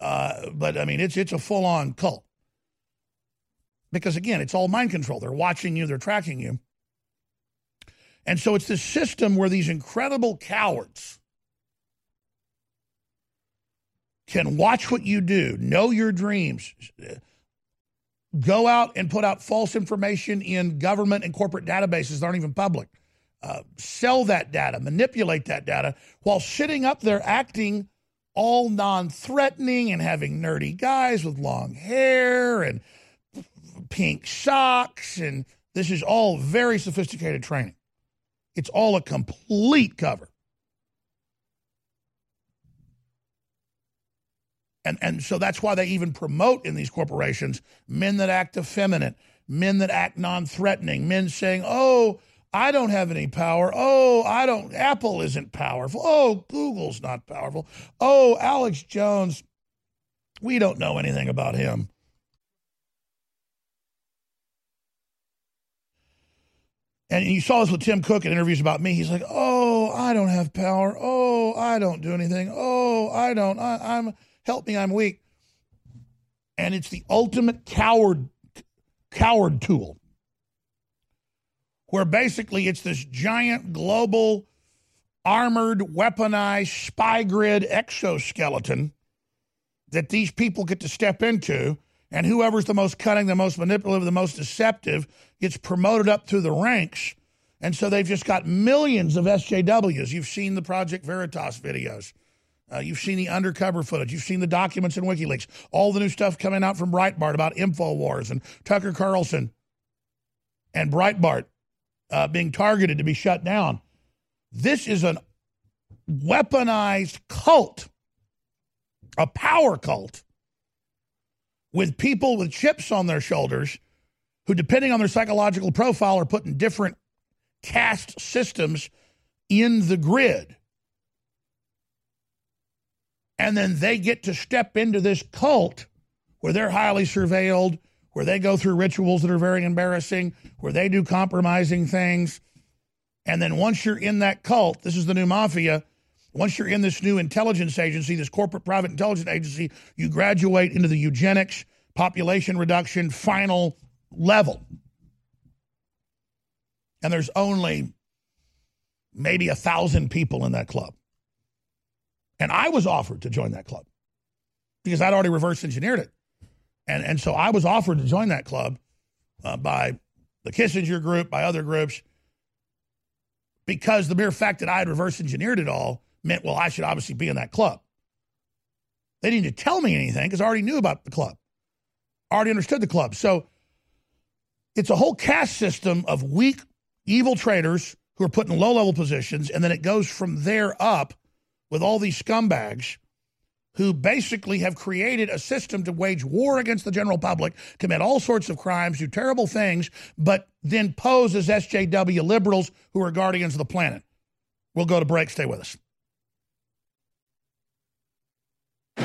Uh, but I mean, it's it's a full on cult because again, it's all mind control. They're watching you. They're tracking you. And so it's this system where these incredible cowards can watch what you do, know your dreams, go out and put out false information in government and corporate databases that aren't even public. uh, sell that data, manipulate that data, while sitting up there acting all non threatening and having nerdy guys with long hair and pink socks. And this is all very sophisticated training. It's all a complete cover. And, and so that's why they even promote in these corporations men that act effeminate, men that act non threatening, men saying, oh, I don't have any power. Oh, I don't, Apple isn't powerful. Oh, Google's not powerful. Oh, Alex Jones, we don't know anything about him. And you saw this with Tim Cook in interviews about me. He's like, "Oh, I don't have power. Oh, I don't do anything. Oh, I don't. I, am help me. I'm weak." And it's the ultimate coward coward tool, where basically it's this giant global armored, weaponized spy grid exoskeleton that these people get to step into and whoever's the most cunning, the most manipulative, the most deceptive gets promoted up through the ranks. And so they've just got millions of SJWs. You've seen the Project Veritas videos. Uh, you've seen the undercover footage. You've seen the documents in WikiLeaks. All the new stuff coming out from Breitbart about InfoWars and Tucker Carlson and Breitbart uh, being targeted to be shut down. This is an weaponized cult, a power cult with people with chips on their shoulders who, depending on their psychological profile, are put in different caste systems in the grid. And then they get to step into this cult where they're highly surveilled, where they go through rituals that are very embarrassing, where they do compromising things. And then once you're in that cult, this is the new mafia once you're in this new intelligence agency, this corporate private intelligence agency, you graduate into the eugenics, population reduction, final level. And there's only maybe a thousand people in that club. And I was offered to join that club because I'd already reverse engineered it. And, and so I was offered to join that club uh, by the Kissinger group, by other groups, because the mere fact that I had reverse engineered it all meant, well, I should obviously be in that club. They didn't tell me anything because I already knew about the club, I already understood the club. So it's a whole caste system of weak, evil traders who are put in low level positions. And then it goes from there up with all these scumbags who basically have created a system to wage war against the general public, commit all sorts of crimes, do terrible things, but then pose as SJW liberals who are guardians of the planet. We'll go to break. Stay with us.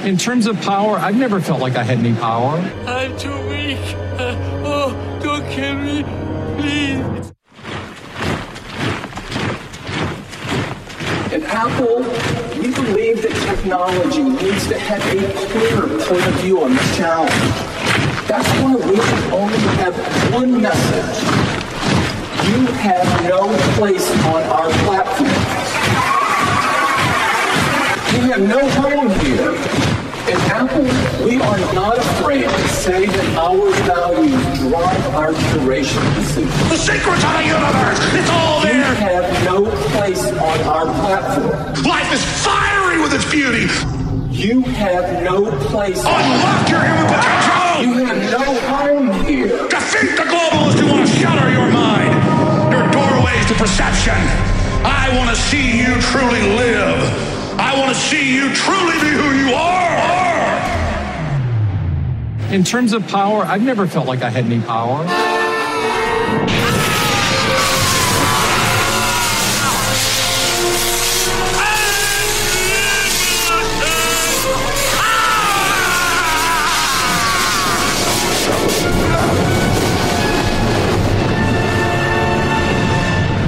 In terms of power, I've never felt like I had any power. I'm too weak. Uh, oh, don't kill me, please. At Apple, we believe that technology needs to have a clear point of view on this challenge. That's why we only have one message. You have no place on our platform. You have no home here. At Apple, we are not afraid to say that our values drive our curation decisions. The secrets of the universe, it's all there. You have no place on our platform. Life is fiery with its beauty. You have no place. Unlock your human potential. You have no home here. Defeat the globalists who want to shutter your mind, your doorways to perception. I want to see you truly live. I want to see you truly be who you are. In terms of power, I've never felt like I had any power.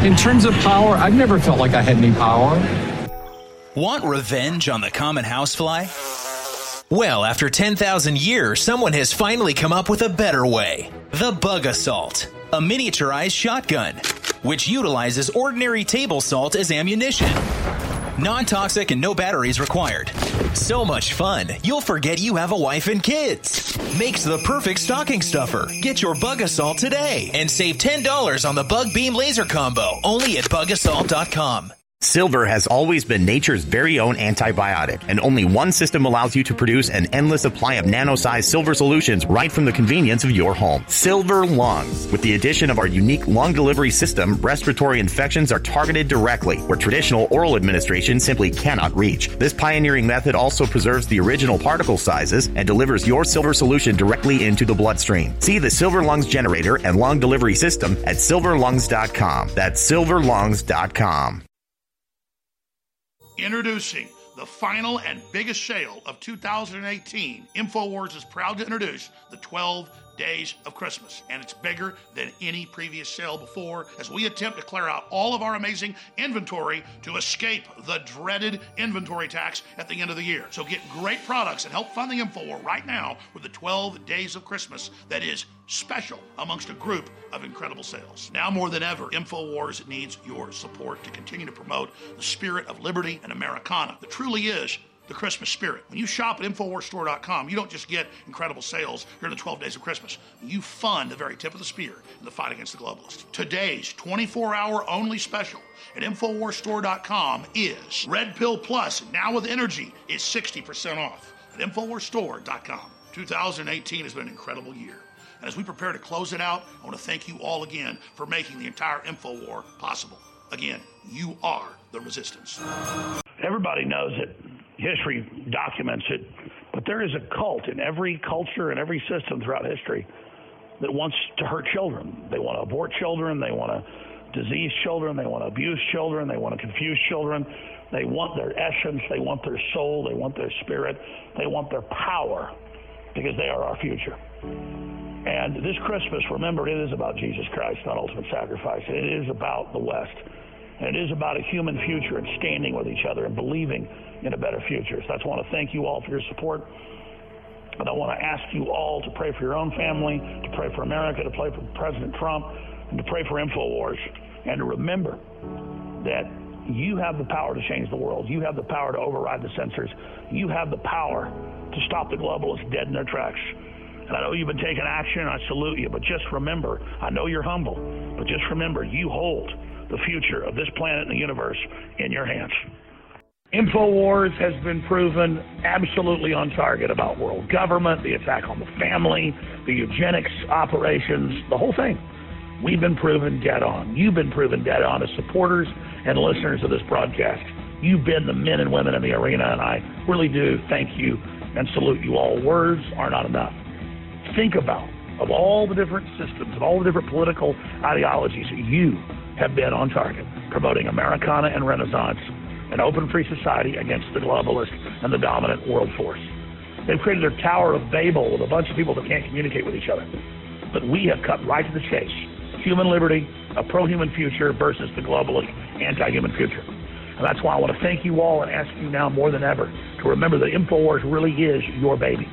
In terms of power, I've never felt like I had any power. Want revenge on the common housefly? Well, after 10,000 years, someone has finally come up with a better way. The Bug Assault, a miniaturized shotgun, which utilizes ordinary table salt as ammunition. Non toxic and no batteries required. So much fun, you'll forget you have a wife and kids. Makes the perfect stocking stuffer. Get your Bug Assault today and save $10 on the Bug Beam Laser Combo only at bugassault.com. Silver has always been nature's very own antibiotic, and only one system allows you to produce an endless supply of nano-sized silver solutions right from the convenience of your home. Silver Lungs. With the addition of our unique lung delivery system, respiratory infections are targeted directly, where traditional oral administration simply cannot reach. This pioneering method also preserves the original particle sizes and delivers your silver solution directly into the bloodstream. See the Silver Lungs generator and lung delivery system at silverlungs.com. That's silverlungs.com. Introducing the final and biggest sale of 2018, InfoWars is proud to introduce the 12 days of Christmas. And it's bigger than any previous sale before as we attempt to clear out all of our amazing inventory to escape the dreaded inventory tax at the end of the year. So get great products and help fund the InfoWar right now with the 12 days of Christmas that is special amongst a group of incredible sales. Now more than ever, InfoWars needs your support to continue to promote the spirit of liberty and Americana that truly is the Christmas spirit. When you shop at InfoWarsStore.com, you don't just get incredible sales during the 12 days of Christmas. You fund the very tip of the spear in the fight against the globalists. Today's 24 hour only special at InfoWarsStore.com is Red Pill Plus, now with energy, is 60% off at InfoWarsStore.com. 2018 has been an incredible year. And as we prepare to close it out, I want to thank you all again for making the entire InfoWar possible. Again, you are the resistance. Everybody knows it history documents it, but there is a cult in every culture and every system throughout history that wants to hurt children. They want to abort children, they want to disease children, they want to abuse children, they want to confuse children. They want their essence, they want their soul, they want their spirit, they want their power because they are our future. And this Christmas, remember, it is about Jesus Christ, not ultimate sacrifice. It is about the West. And it is about a human future and standing with each other and believing in a better future. So I just want to thank you all for your support. And I want to ask you all to pray for your own family, to pray for America, to pray for President Trump, and to pray for InfoWars. And to remember that you have the power to change the world. You have the power to override the censors. You have the power to stop the globalists dead in their tracks. And I know you've been taking action, and I salute you. But just remember, I know you're humble, but just remember, you hold the future of this planet and the universe in your hands. InfoWars has been proven absolutely on target about world government, the attack on the family, the eugenics operations, the whole thing. We've been proven dead on. You've been proven dead on as supporters and listeners of this broadcast. You've been the men and women in the arena, and I really do thank you and salute you all. Words are not enough. Think about of all the different systems and all the different political ideologies, you have been on target, promoting Americana and Renaissance an open free society against the globalist and the dominant world force. They've created their Tower of Babel with a bunch of people that can't communicate with each other. But we have cut right to the chase. Human liberty, a pro-human future versus the globalist anti-human future. And that's why I want to thank you all and ask you now more than ever to remember that InfoWars really is your baby.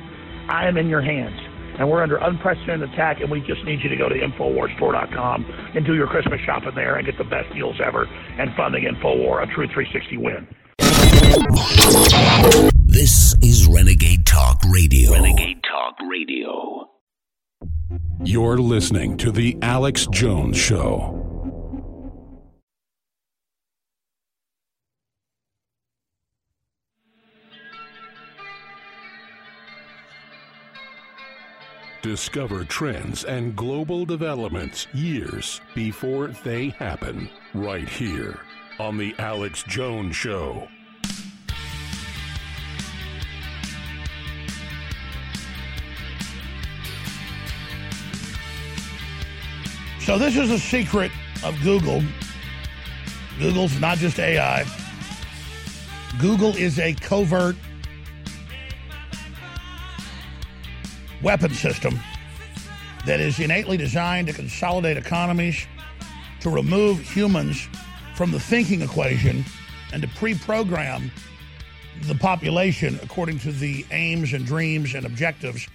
I am in your hands and we're under unprecedented attack, and we just need you to go to InfoWarsStore.com and do your Christmas shopping there and get the best deals ever and fund the InfoWar, a true 360 win. This is Renegade Talk Radio. Renegade Talk Radio. You're listening to The Alex Jones Show. Discover trends and global developments years before they happen, right here on The Alex Jones Show. So, this is a secret of Google. Google's not just AI, Google is a covert weapon system that is innately designed to consolidate economies, to remove humans from the thinking equation, and to pre program the population according to the aims and dreams and objectives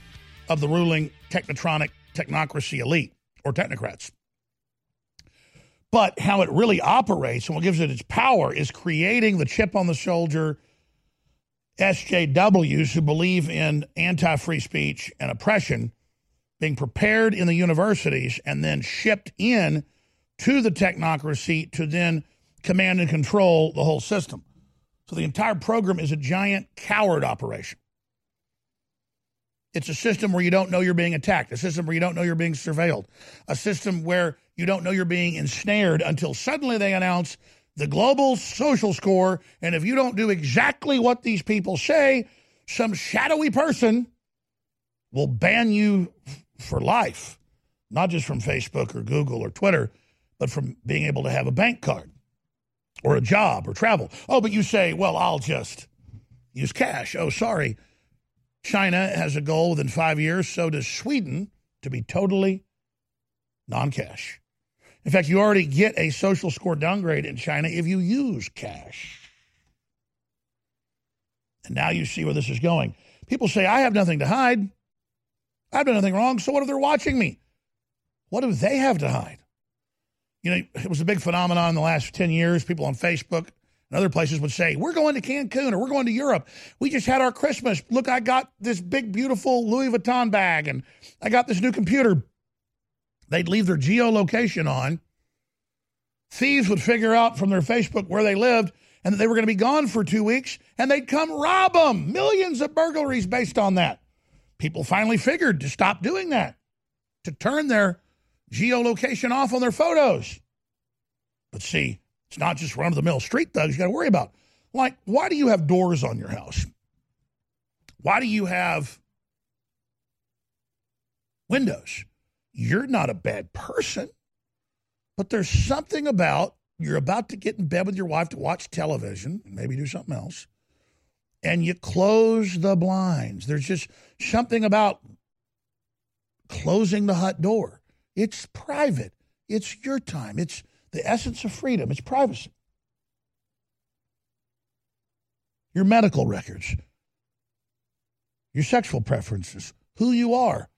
of the ruling technotronic technocracy elite or technocrats. But how it really operates and what gives it its power is creating the chip on the soldier SJWs who believe in anti free speech and oppression being prepared in the universities and then shipped in to the technocracy to then command and control the whole system. So the entire program is a giant coward operation. It's a system where you don't know you're being attacked, a system where you don't know you're being surveilled, a system where you don't know you're being ensnared until suddenly they announce the global social score. And if you don't do exactly what these people say, some shadowy person will ban you for life, not just from Facebook or Google or Twitter, but from being able to have a bank card or a job or travel. Oh, but you say, well, I'll just use cash. Oh, sorry. China has a goal within five years, so does Sweden, to be totally non cash. In fact, you already get a social score downgrade in China if you use cash. And now you see where this is going. People say, I have nothing to hide. I've done nothing wrong, so what if they're watching me? What do they have to hide? You know, it was a big phenomenon in the last 10 years. People on Facebook and other places would say, We're going to Cancun or we're going to Europe. We just had our Christmas. Look, I got this big, beautiful Louis Vuitton bag and I got this new computer. They'd leave their geolocation on. Thieves would figure out from their Facebook where they lived and that they were going to be gone for two weeks and they'd come rob them. Millions of burglaries based on that. People finally figured to stop doing that, to turn their geolocation off on their photos. But see, it's not just run of the mill street thugs you got to worry about. Like, why do you have doors on your house? Why do you have windows? You're not a bad person, but there's something about you're about to get in bed with your wife to watch television, maybe do something else, and you close the blinds. There's just something about closing the hut door. It's private. It's your time. It's the essence of freedom. It's privacy. Your medical records, your sexual preferences, who you are,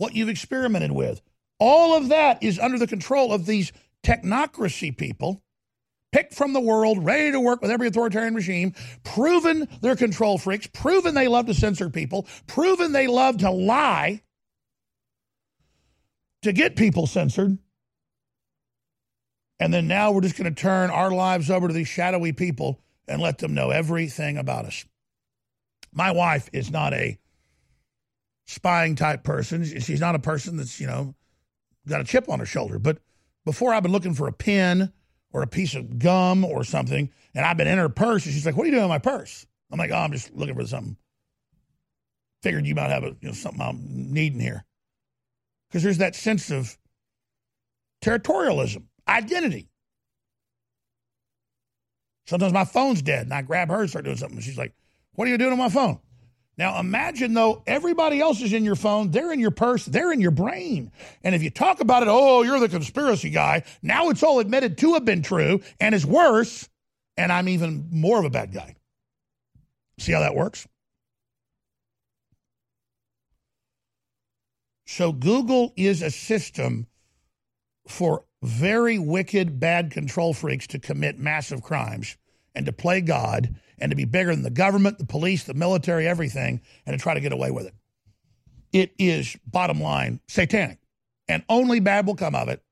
what you've experimented with. All of that is under the control of these technocracy people picked from the world, ready to work with every authoritarian regime, proven they're control freaks, proven they love to censor people, proven they love to lie to get people censored. And then now we're just going to turn our lives over to these shadowy people and let them know everything about us. My wife is not a spying type person. She's not a person that's, you know, got a chip on her shoulder. But before I've been looking for a pen or a piece of gum or something, and I've been in her purse, and she's like, What are you doing in my purse? I'm like, Oh, I'm just looking for something. Figured you might have a, you know, something I'm needing here because there's that sense of territorialism, identity. Sometimes my phone's dead and I grab her and start doing something. And she's like, What are you doing on my phone? Now imagine though everybody else is in your phone, they're in your purse, they're in your brain. And if you talk about it, oh, you're the conspiracy guy, now it's all admitted to have been true and is worse, and I'm even more of a bad guy. See how that works? So Google is a system for very wicked, bad control freaks to commit massive crimes and to play God and to be bigger than the government, the police, the military, everything, and to try to get away with it. It is, bottom line, satanic. And only bad will come of it.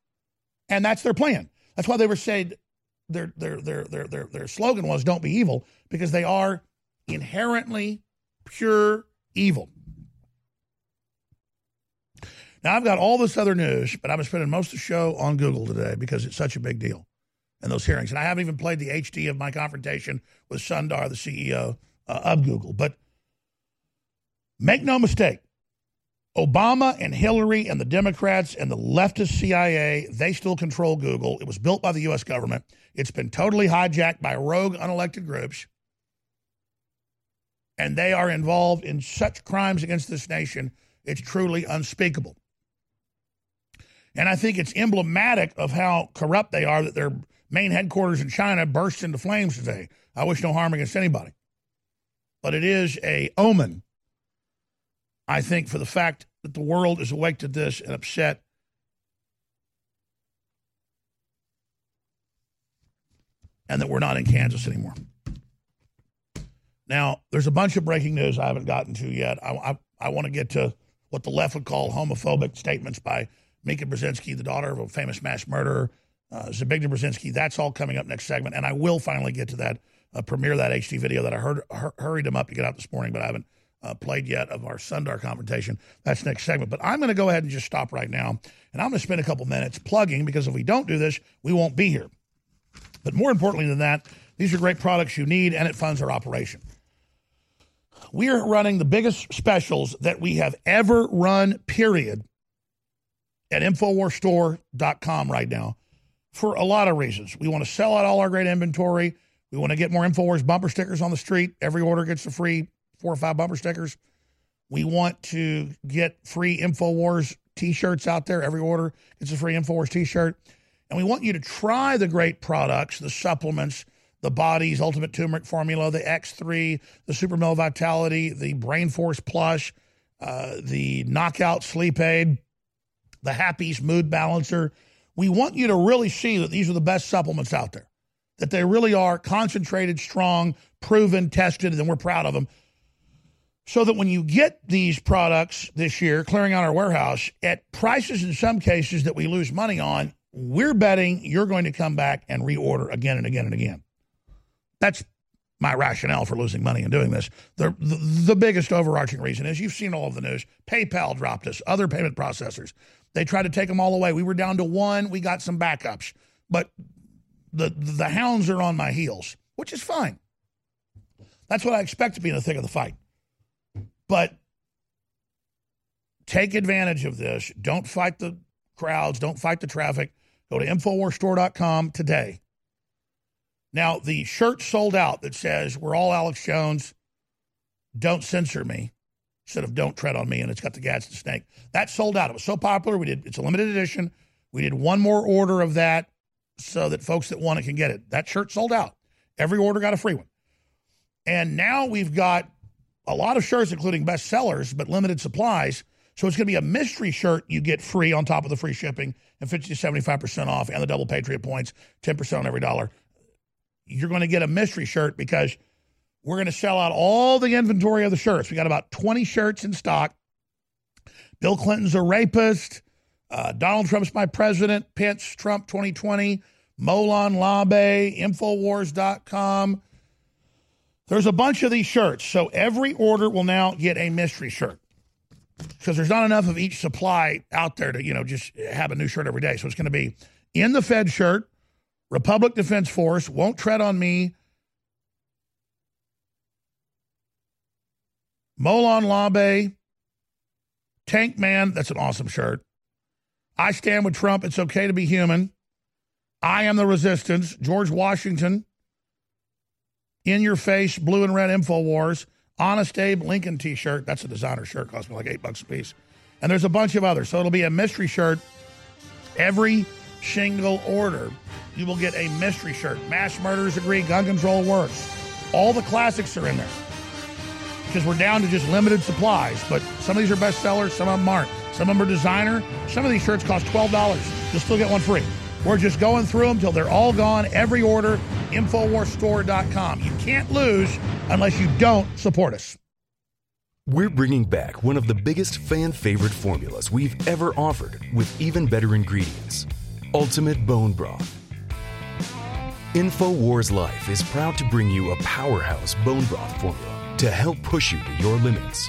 And that's their plan. That's why they were saying their, their, their, their, their, their slogan was don't be evil, because they are inherently pure evil. Now, I've got all this other news, but I've been spending most of the show on Google today because it's such a big deal and those hearings. And I haven't even played the HD of my confrontation with Sundar, the CEO uh, of Google. But make no mistake, Obama and Hillary and the Democrats and the leftist CIA, they still control Google. It was built by the U.S. government. It's been totally hijacked by rogue, unelected groups. And they are involved in such crimes against this nation, it's truly unspeakable. And I think it's emblematic of how corrupt they are that their main headquarters in China burst into flames today. I wish no harm against anybody. But it is a omen, I think, for the fact that the world is awake to this and upset. And that we're not in Kansas anymore. Now, there's a bunch of breaking news I haven't gotten to yet. I, I, I want to get to what the left would call homophobic statements by Mika Brzezinski, the daughter of a famous mass murderer, uh, Zbigniew Brzezinski. That's all coming up next segment, and I will finally get to that, uh, premiere that HD video that I heard hur- hurried him up to get out this morning, but I haven't uh, played yet of our Sundar confrontation. That's next segment. But I'm going to go ahead and just stop right now, and I'm going to spend a couple minutes plugging because if we don't do this, we won't be here. But more importantly than that, these are great products you need, and it funds our operation. We are running the biggest specials that we have ever run, period, at InfoWarsStore.com right now for a lot of reasons. We want to sell out all our great inventory. We want to get more InfoWars bumper stickers on the street. Every order gets a free four or five bumper stickers. We want to get free InfoWars t shirts out there. Every order gets a free InfoWars t shirt. And we want you to try the great products, the supplements, the Body's Ultimate Turmeric Formula, the X3, the Super Male Vitality, the Brain Force Plus, uh, the Knockout Sleep Aid, the Happies Mood Balancer. We want you to really see that these are the best supplements out there, that they really are concentrated, strong, proven, tested, and we're proud of them. So that when you get these products this year, clearing out our warehouse at prices in some cases that we lose money on, we're betting you're going to come back and reorder again and again and again. That's my rationale for losing money and doing this. The, the, the biggest overarching reason is you've seen all of the news. PayPal dropped us, other payment processors. They tried to take them all away. We were down to one. We got some backups, but the the hounds are on my heels, which is fine. That's what I expect to be in the thick of the fight. But take advantage of this. Don't fight the crowds. Don't fight the traffic. Go to InfoWarsStore.com today. Now, the shirt sold out that says, We're all Alex Jones. Don't censor me instead of Don't Tread on Me. And it's got the Gadsden snake. That sold out. It was so popular. We did, it's a limited edition. We did one more order of that so that folks that want it can get it. That shirt sold out. Every order got a free one. And now we've got a lot of shirts, including bestsellers, but limited supplies. So it's going to be a mystery shirt you get free on top of the free shipping and 50 to 75% off and the double Patriot points, 10% on every dollar. You're going to get a mystery shirt because we're going to sell out all the inventory of the shirts. We got about 20 shirts in stock. Bill Clinton's a rapist. Uh, Donald Trump's my president. Pence, Trump 2020. Molon Labe, Infowars.com. There's a bunch of these shirts. So every order will now get a mystery shirt because there's not enough of each supply out there to, you know, just have a new shirt every day. So it's going to be in the Fed shirt, Republic Defense Force, Won't Tread on Me, Molon Labe, Tank Man, that's an awesome shirt. I stand with Trump, it's okay to be human. I am the resistance, George Washington, in your face, blue and red info wars. Honest Abe Lincoln t shirt. That's a designer shirt, cost me like eight bucks a piece. And there's a bunch of others. So it'll be a mystery shirt. Every single order, you will get a mystery shirt. Mass murders agree, gun control works. All the classics are in there. Because we're down to just limited supplies. But some of these are bestsellers, some of them aren't. Some of them are designer. Some of these shirts cost $12. You'll still get one free. We're just going through them till they're all gone. Every order, InfoWarsStore.com. You can't lose unless you don't support us. We're bringing back one of the biggest fan favorite formulas we've ever offered with even better ingredients Ultimate Bone Broth. InfoWars Life is proud to bring you a powerhouse bone broth formula to help push you to your limits.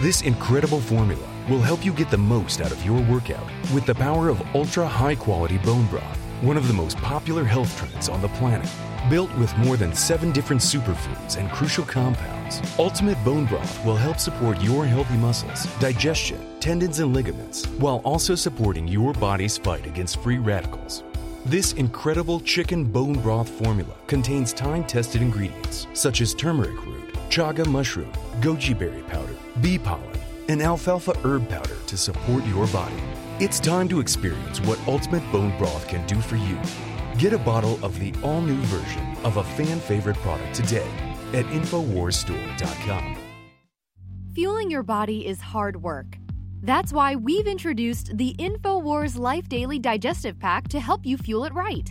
This incredible formula will help you get the most out of your workout with the power of ultra high quality bone broth, one of the most popular health trends on the planet. Built with more than seven different superfoods and crucial compounds, Ultimate Bone Broth will help support your healthy muscles, digestion, tendons, and ligaments, while also supporting your body's fight against free radicals. This incredible chicken bone broth formula contains time tested ingredients such as turmeric root, chaga mushroom, goji berry powder, bee pollen, and alfalfa herb powder to support your body. It's time to experience what Ultimate Bone Broth can do for you. Get a bottle of the all new version of a fan favorite product today at InfoWarsStore.com. Fueling your body is hard work. That's why we've introduced the InfoWars Life Daily Digestive Pack to help you fuel it right.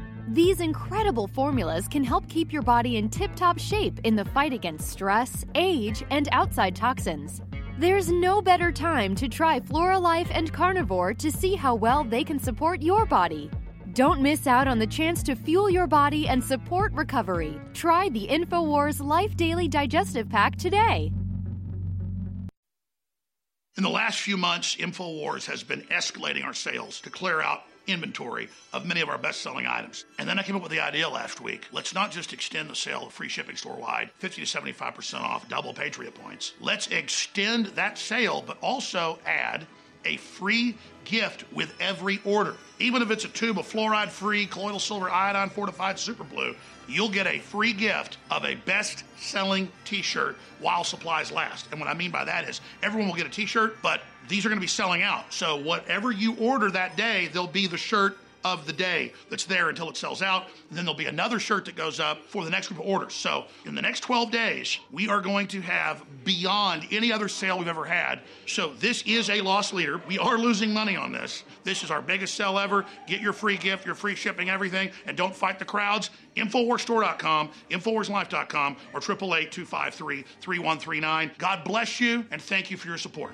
These incredible formulas can help keep your body in tip top shape in the fight against stress, age, and outside toxins. There's no better time to try Floralife and Carnivore to see how well they can support your body. Don't miss out on the chance to fuel your body and support recovery. Try the InfoWars Life Daily Digestive Pack today. In the last few months, InfoWars has been escalating our sales to clear out inventory of many of our best selling items. And then I came up with the idea last week let's not just extend the sale of free shipping store wide, 50 to 75% off double Patriot points. Let's extend that sale, but also add a free gift with every order. Even if it's a tube of fluoride free colloidal silver iodine fortified super blue, you'll get a free gift of a best selling t shirt while supplies last. And what I mean by that is everyone will get a t shirt, but these are going to be selling out. So whatever you order that day, there'll be the shirt of the day that's there until it sells out. And then there'll be another shirt that goes up for the next group of orders. So in the next 12 days, we are going to have beyond any other sale we've ever had. So this is a loss leader. We are losing money on this. This is our biggest sell ever. Get your free gift, your free shipping, everything, and don't fight the crowds. Infowarsstore.com, Infowarslife.com, or 888 253 3139. God bless you, and thank you for your support.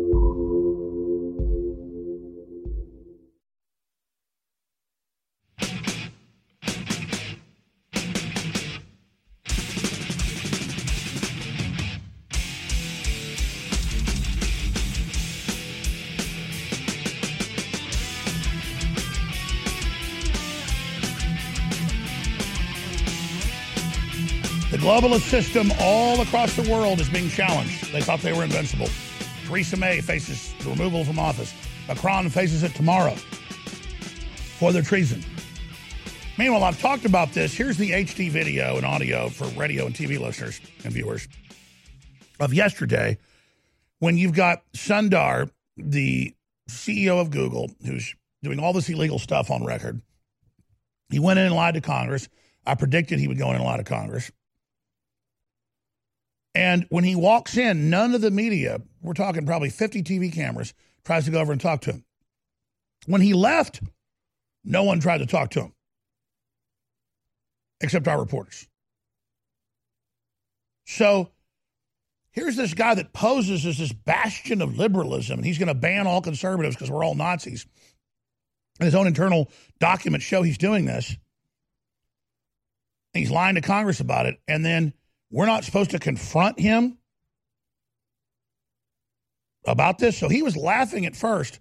Globalist system all across the world is being challenged. They thought they were invincible. Theresa May faces the removal from office. Macron faces it tomorrow for their treason. Meanwhile, I've talked about this. Here's the HD video and audio for radio and TV listeners and viewers of yesterday when you've got Sundar, the CEO of Google, who's doing all this illegal stuff on record. He went in and lied to Congress. I predicted he would go in and lie to Congress. And when he walks in, none of the media, we're talking probably 50 TV cameras, tries to go over and talk to him. When he left, no one tried to talk to him, except our reporters. So here's this guy that poses as this bastion of liberalism, and he's going to ban all conservatives because we're all Nazis. And his own internal documents show he's doing this. He's lying to Congress about it. And then we're not supposed to confront him about this. So he was laughing at first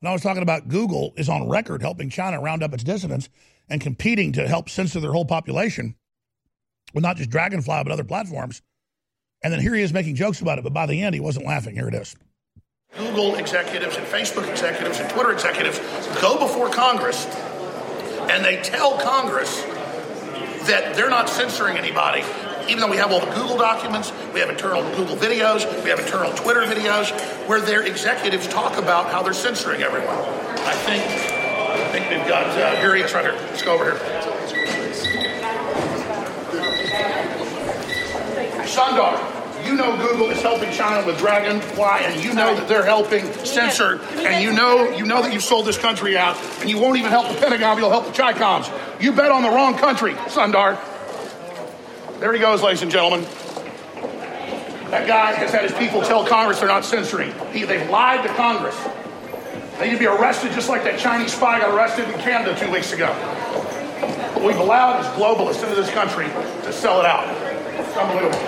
when I was talking about Google is on record helping China round up its dissidents and competing to help censor their whole population with not just Dragonfly, but other platforms. And then here he is making jokes about it. But by the end, he wasn't laughing. Here it is. Google executives and Facebook executives and Twitter executives go before Congress and they tell Congress that they're not censoring anybody even though we have all the Google documents, we have internal Google videos, we have internal Twitter videos, where their executives talk about how they're censoring everyone. I think, I think we've got, uh, here he is right here. Let's go over here. Sundar, you know Google is helping China with Dragonfly, and you know that they're helping censor, and you know you know that you've sold this country out, and you won't even help the Pentagon, you'll help the Chicoms. You bet on the wrong country, Sundar. There he goes, ladies and gentlemen. That guy has had his people tell Congress they're not censoring. He, they've lied to Congress. They need to be arrested just like that Chinese spy got arrested in Canada two weeks ago. But we've allowed this globalist into this country to sell it out. It's unbelievable.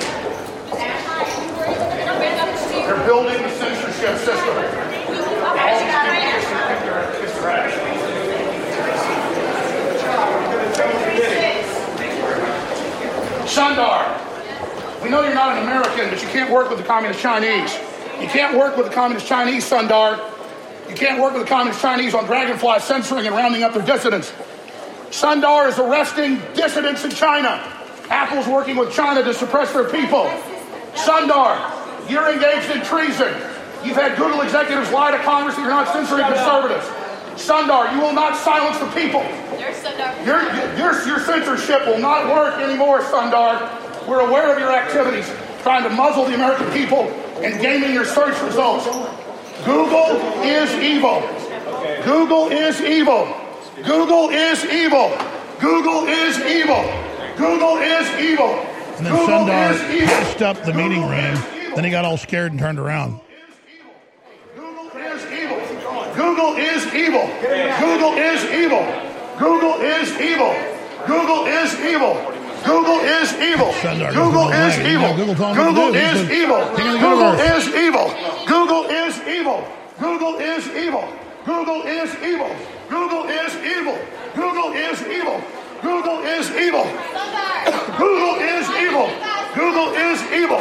They're building the censorship system. All these people think they're- it's trash. Sundar, we know you're not an American, but you can't work with the Communist Chinese. You can't work with the Communist Chinese, Sundar. You can't work with the Communist Chinese on Dragonfly censoring and rounding up their dissidents. Sundar is arresting dissidents in China. Apple's working with China to suppress their people. Sundar, you're engaged in treason. You've had Google executives lie to Congress that you're not censoring conservatives. Sundar, you will not silence the people. Your, your, your censorship will not work anymore, Sundar. We're aware of your activities, trying to muzzle the American people and gaming your search results. Google is evil. Google is evil. Google is evil. Google is evil. Google is evil. And then Google Sundar is messed up the meeting room. Then he got all scared and turned around. Google is evil. Google is evil. Google is evil. Google is evil. Google is evil. Google is evil. Google is evil. Google is evil. Google is evil. Google is evil. Google is evil. Google is evil. Google is evil. Google is evil. Google is evil. Google is evil.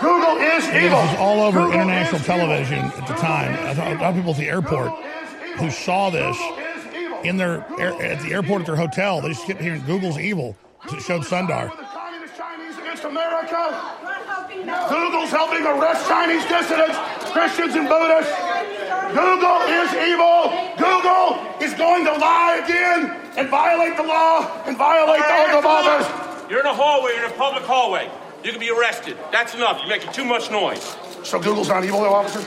Google is evil. This was all over Google international is television at the time. I thought- A lot of people at the airport who saw this in their air, at the airport at their hotel. They just kept hearing "Google's evil." It showed Sundar. against America. Google's helping arrest Chinese dissidents, Christians and Buddhists. Google is evil. Google is going to lie again and violate the law and violate the oath of office. You're in a hallway, you're in a public hallway. You can be arrested. That's enough. You're making too much noise. So Google's not evil, though, officer?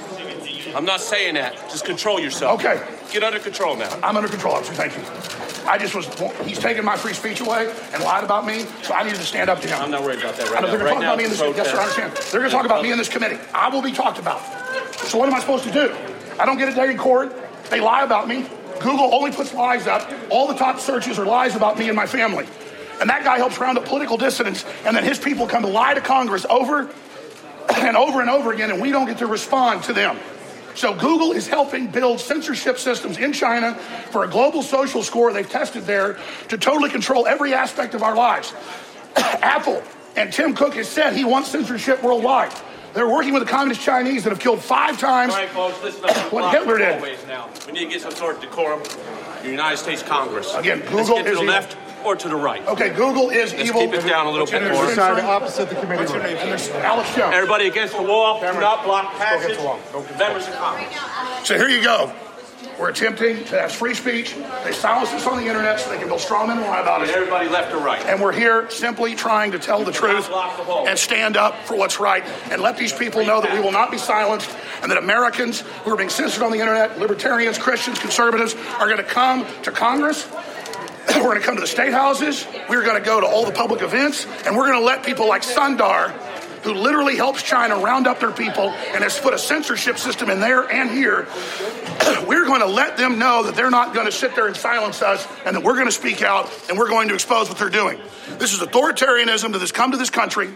I'm not saying that. Just control yourself. Okay. Get under control now. I'm under control, officer. Thank you. I just was, he's taking my free speech away and lied about me, so I needed to stand up to him. I'm not worried about that right now. they're going Right to talk about me in this. Yes, sir, I understand. They're going to talk about me in this committee. I will be talked about. So what am I supposed to do? I don't get a day in court. They lie about me. Google only puts lies up. All the top searches are lies about me and my family. And that guy helps round up political dissidents, and then his people come to lie to Congress over and over and over again, and we don't get to respond to them. So Google is helping build censorship systems in China for a global social score they've tested there to totally control every aspect of our lives. Apple and Tim Cook has said he wants censorship worldwide. They're working with the communist Chinese that have killed five times All right, folks, listen up. what Hitler did. hallways Now. We need to get some sort of decorum. The United States Congress. Again, Let's Google get to is the evil. left or to the right. Okay, Google is Let's evil. keep it down a little bit And more. they're censoring- What's your name? And Alex Jones. Everybody against the wall. Do not block passage. against the wall. Members of Congress. So here you go. We're attempting to have free speech. They silence us on the internet so they can build straw men and lie about us. Everybody left or right. And we're here simply trying to tell the truth and stand up for what's right and let these people know that we will not be silenced and that Americans who are being censored on the internet, libertarians, Christians, conservatives, are going to come to Congress. We're going to come to the state houses. We're going to go to all the public events. And we're going to let people like Sundar, who literally helps China round up their people and has put a censorship system in there and here, we're going to let them know that they're not going to sit there and silence us and that we're going to speak out and we're going to expose what they're doing. This is authoritarianism that has come to this country,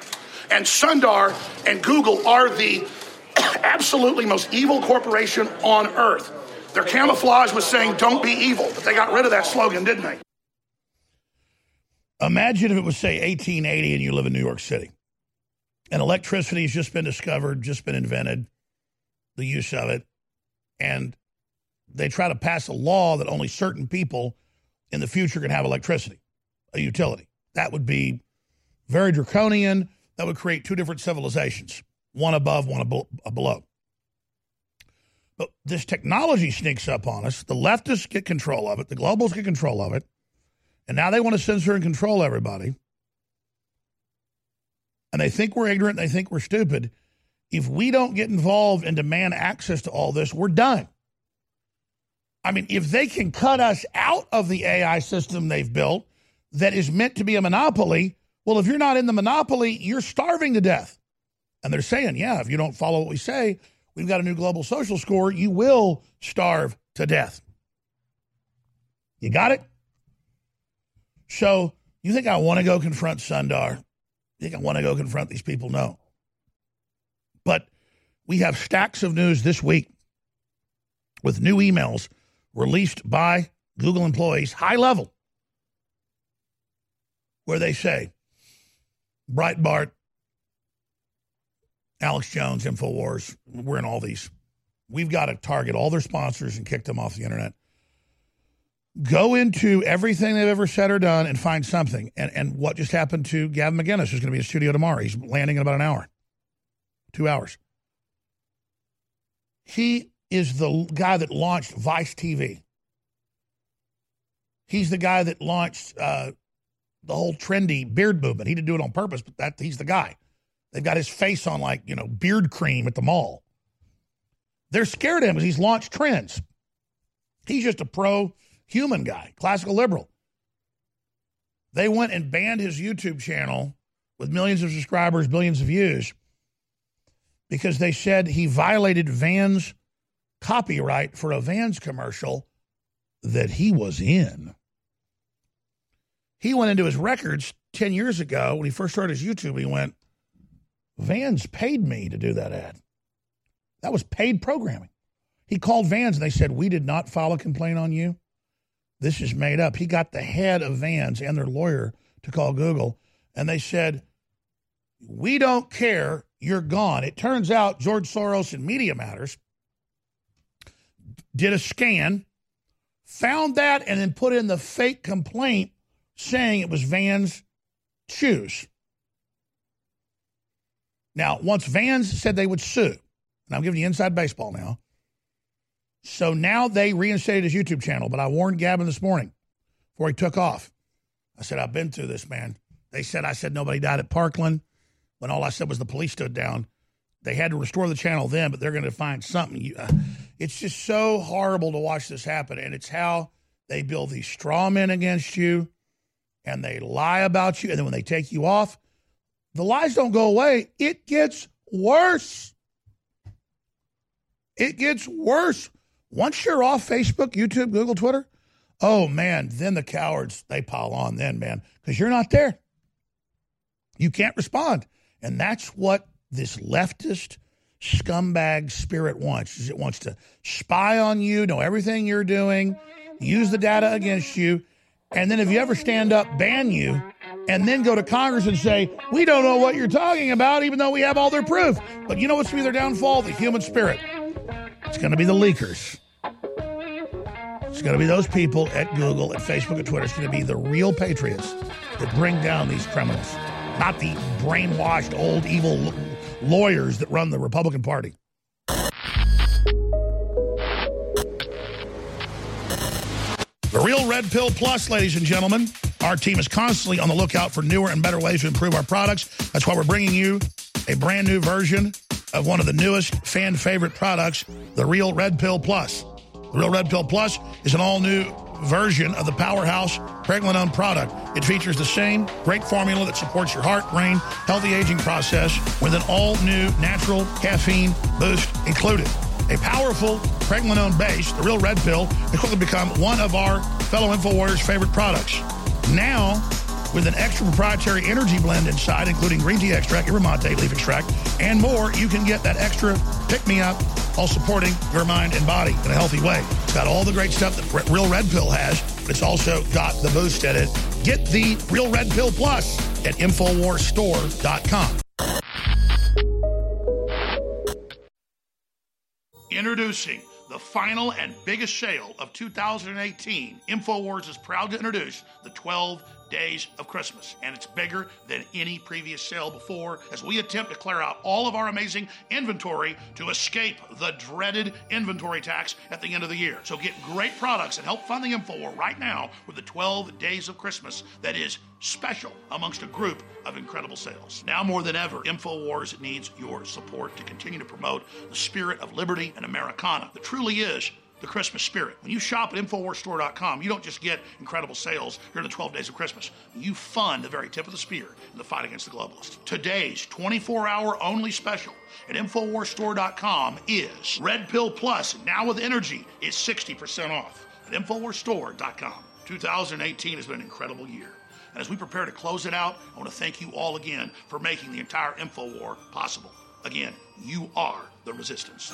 and Sundar and Google are the absolutely most evil corporation on earth. Their camouflage was saying, don't be evil, but they got rid of that slogan, didn't they? Imagine if it was, say, 1880 and you live in New York City and electricity has just been discovered, just been invented, the use of it, and they try to pass a law that only certain people in the future can have electricity, a utility. That would be very draconian. that would create two different civilizations, one above, one uh, below. But this technology sneaks up on us. The leftists get control of it. The globals get control of it. And now they want to censor and control everybody. And they think we're ignorant. They think we're stupid. If we don't get involved and demand access to all this, we're done. I mean, if they can cut us out of the AI system they've built that is meant to be a monopoly, well, if you're not in the monopoly, you're starving to death. And they're saying, yeah, if you don't follow what we say, we've got a new global social score, you will starve to death. You got it? So, you think I want to go confront Sundar? Think I want to go confront these people? No. But we have stacks of news this week with new emails released by Google employees, high level, where they say Breitbart, Alex Jones, InfoWars, we're in all these. We've got to target all their sponsors and kick them off the internet. Go into everything they've ever said or done and find something. And, and what just happened to Gavin McInnes, who's going to be in studio tomorrow. He's landing in about an hour, two hours. He is the guy that launched Vice TV. He's the guy that launched uh, the whole trendy beard movement. He didn't do it on purpose, but that he's the guy. They've got his face on like, you know, beard cream at the mall. They're scared of him because he's launched trends. He's just a pro human guy, classical liberal. They went and banned his YouTube channel with millions of subscribers, billions of views, because they said he violated Vans copyright for a Vans commercial that he was in. He went into his records 10 years ago when he first started his YouTube. He went, Vans paid me to do that ad. That was paid programming. He called Vans and they said, We did not file a complaint on you. This is made up. He got the head of Vans and their lawyer to call Google and they said, We don't care. You're gone. It turns out George Soros and Media Matters did a scan, found that, and then put in the fake complaint saying it was Vans shoes. Now, once Vans said they would sue, and I'm giving you inside baseball now. So now they reinstated his YouTube channel, but I warned Gavin this morning before he took off. I said, I've been through this, man. They said I said nobody died at Parkland when all I said was the police stood down. They had to restore the channel then, but they're going to find something. You, uh, it's just so horrible to watch this happen. And it's how they build these straw men against you and they lie about you. And then when they take you off, the lies don't go away. It gets worse. It gets worse. Once you're off Facebook, YouTube, Google, Twitter, oh man, then the cowards, they pile on then, man, because you're not there. You can't respond. And that's what this leftist scumbag spirit wants. Is it wants to spy on you, know everything you're doing, use the data against you, and then if you ever stand up, ban you, and then go to Congress and say, we don't know what you're talking about, even though we have all their proof. But you know what's going to be their downfall? The human spirit. It's going to be the leakers. It's going to be those people at Google, at Facebook, at Twitter. It's going to be the real patriots that bring down these criminals, not the brainwashed, old, evil lawyers that run the Republican Party. The Real Red Pill Plus, ladies and gentlemen. Our team is constantly on the lookout for newer and better ways to improve our products. That's why we're bringing you a brand new version of one of the newest fan favorite products, the Real Red Pill Plus. The Real Red Pill Plus is an all new version of the powerhouse Pregnenolone product. It features the same great formula that supports your heart, brain, healthy aging process with an all new natural caffeine boost included. A powerful pregnenolone base, the real red pill, has quickly become one of our fellow InfoWarriors' favorite products. Now, with an extra proprietary energy blend inside, including green tea extract, yerba mate, leaf extract, and more, you can get that extra pick-me-up while supporting your mind and body in a healthy way. It's got all the great stuff that Real Red Pill has, but it's also got the boost in it. Get the Real Red Pill Plus at InfoWarsStore.com. Introducing the final and biggest sale of 2018. InfoWars is proud to introduce the 12 days of Christmas, and it's bigger than any previous sale before as we attempt to clear out all of our amazing inventory to escape the dreaded inventory tax at the end of the year. So get great products and help fund the InfoWar right now with the 12 days of Christmas that is special amongst a group of incredible sales. Now more than ever, InfoWars needs your support to continue to promote the spirit of liberty and Americana that truly is the Christmas spirit. When you shop at InfoWarsStore.com, you don't just get incredible sales during the 12 days of Christmas. You fund the very tip of the spear in the fight against the globalists. Today's 24 hour only special at InfoWarsStore.com is Red Pill Plus, now with energy, is 60% off at InfoWarsStore.com. 2018 has been an incredible year. And as we prepare to close it out, I want to thank you all again for making the entire InfoWar possible. Again, you are the resistance.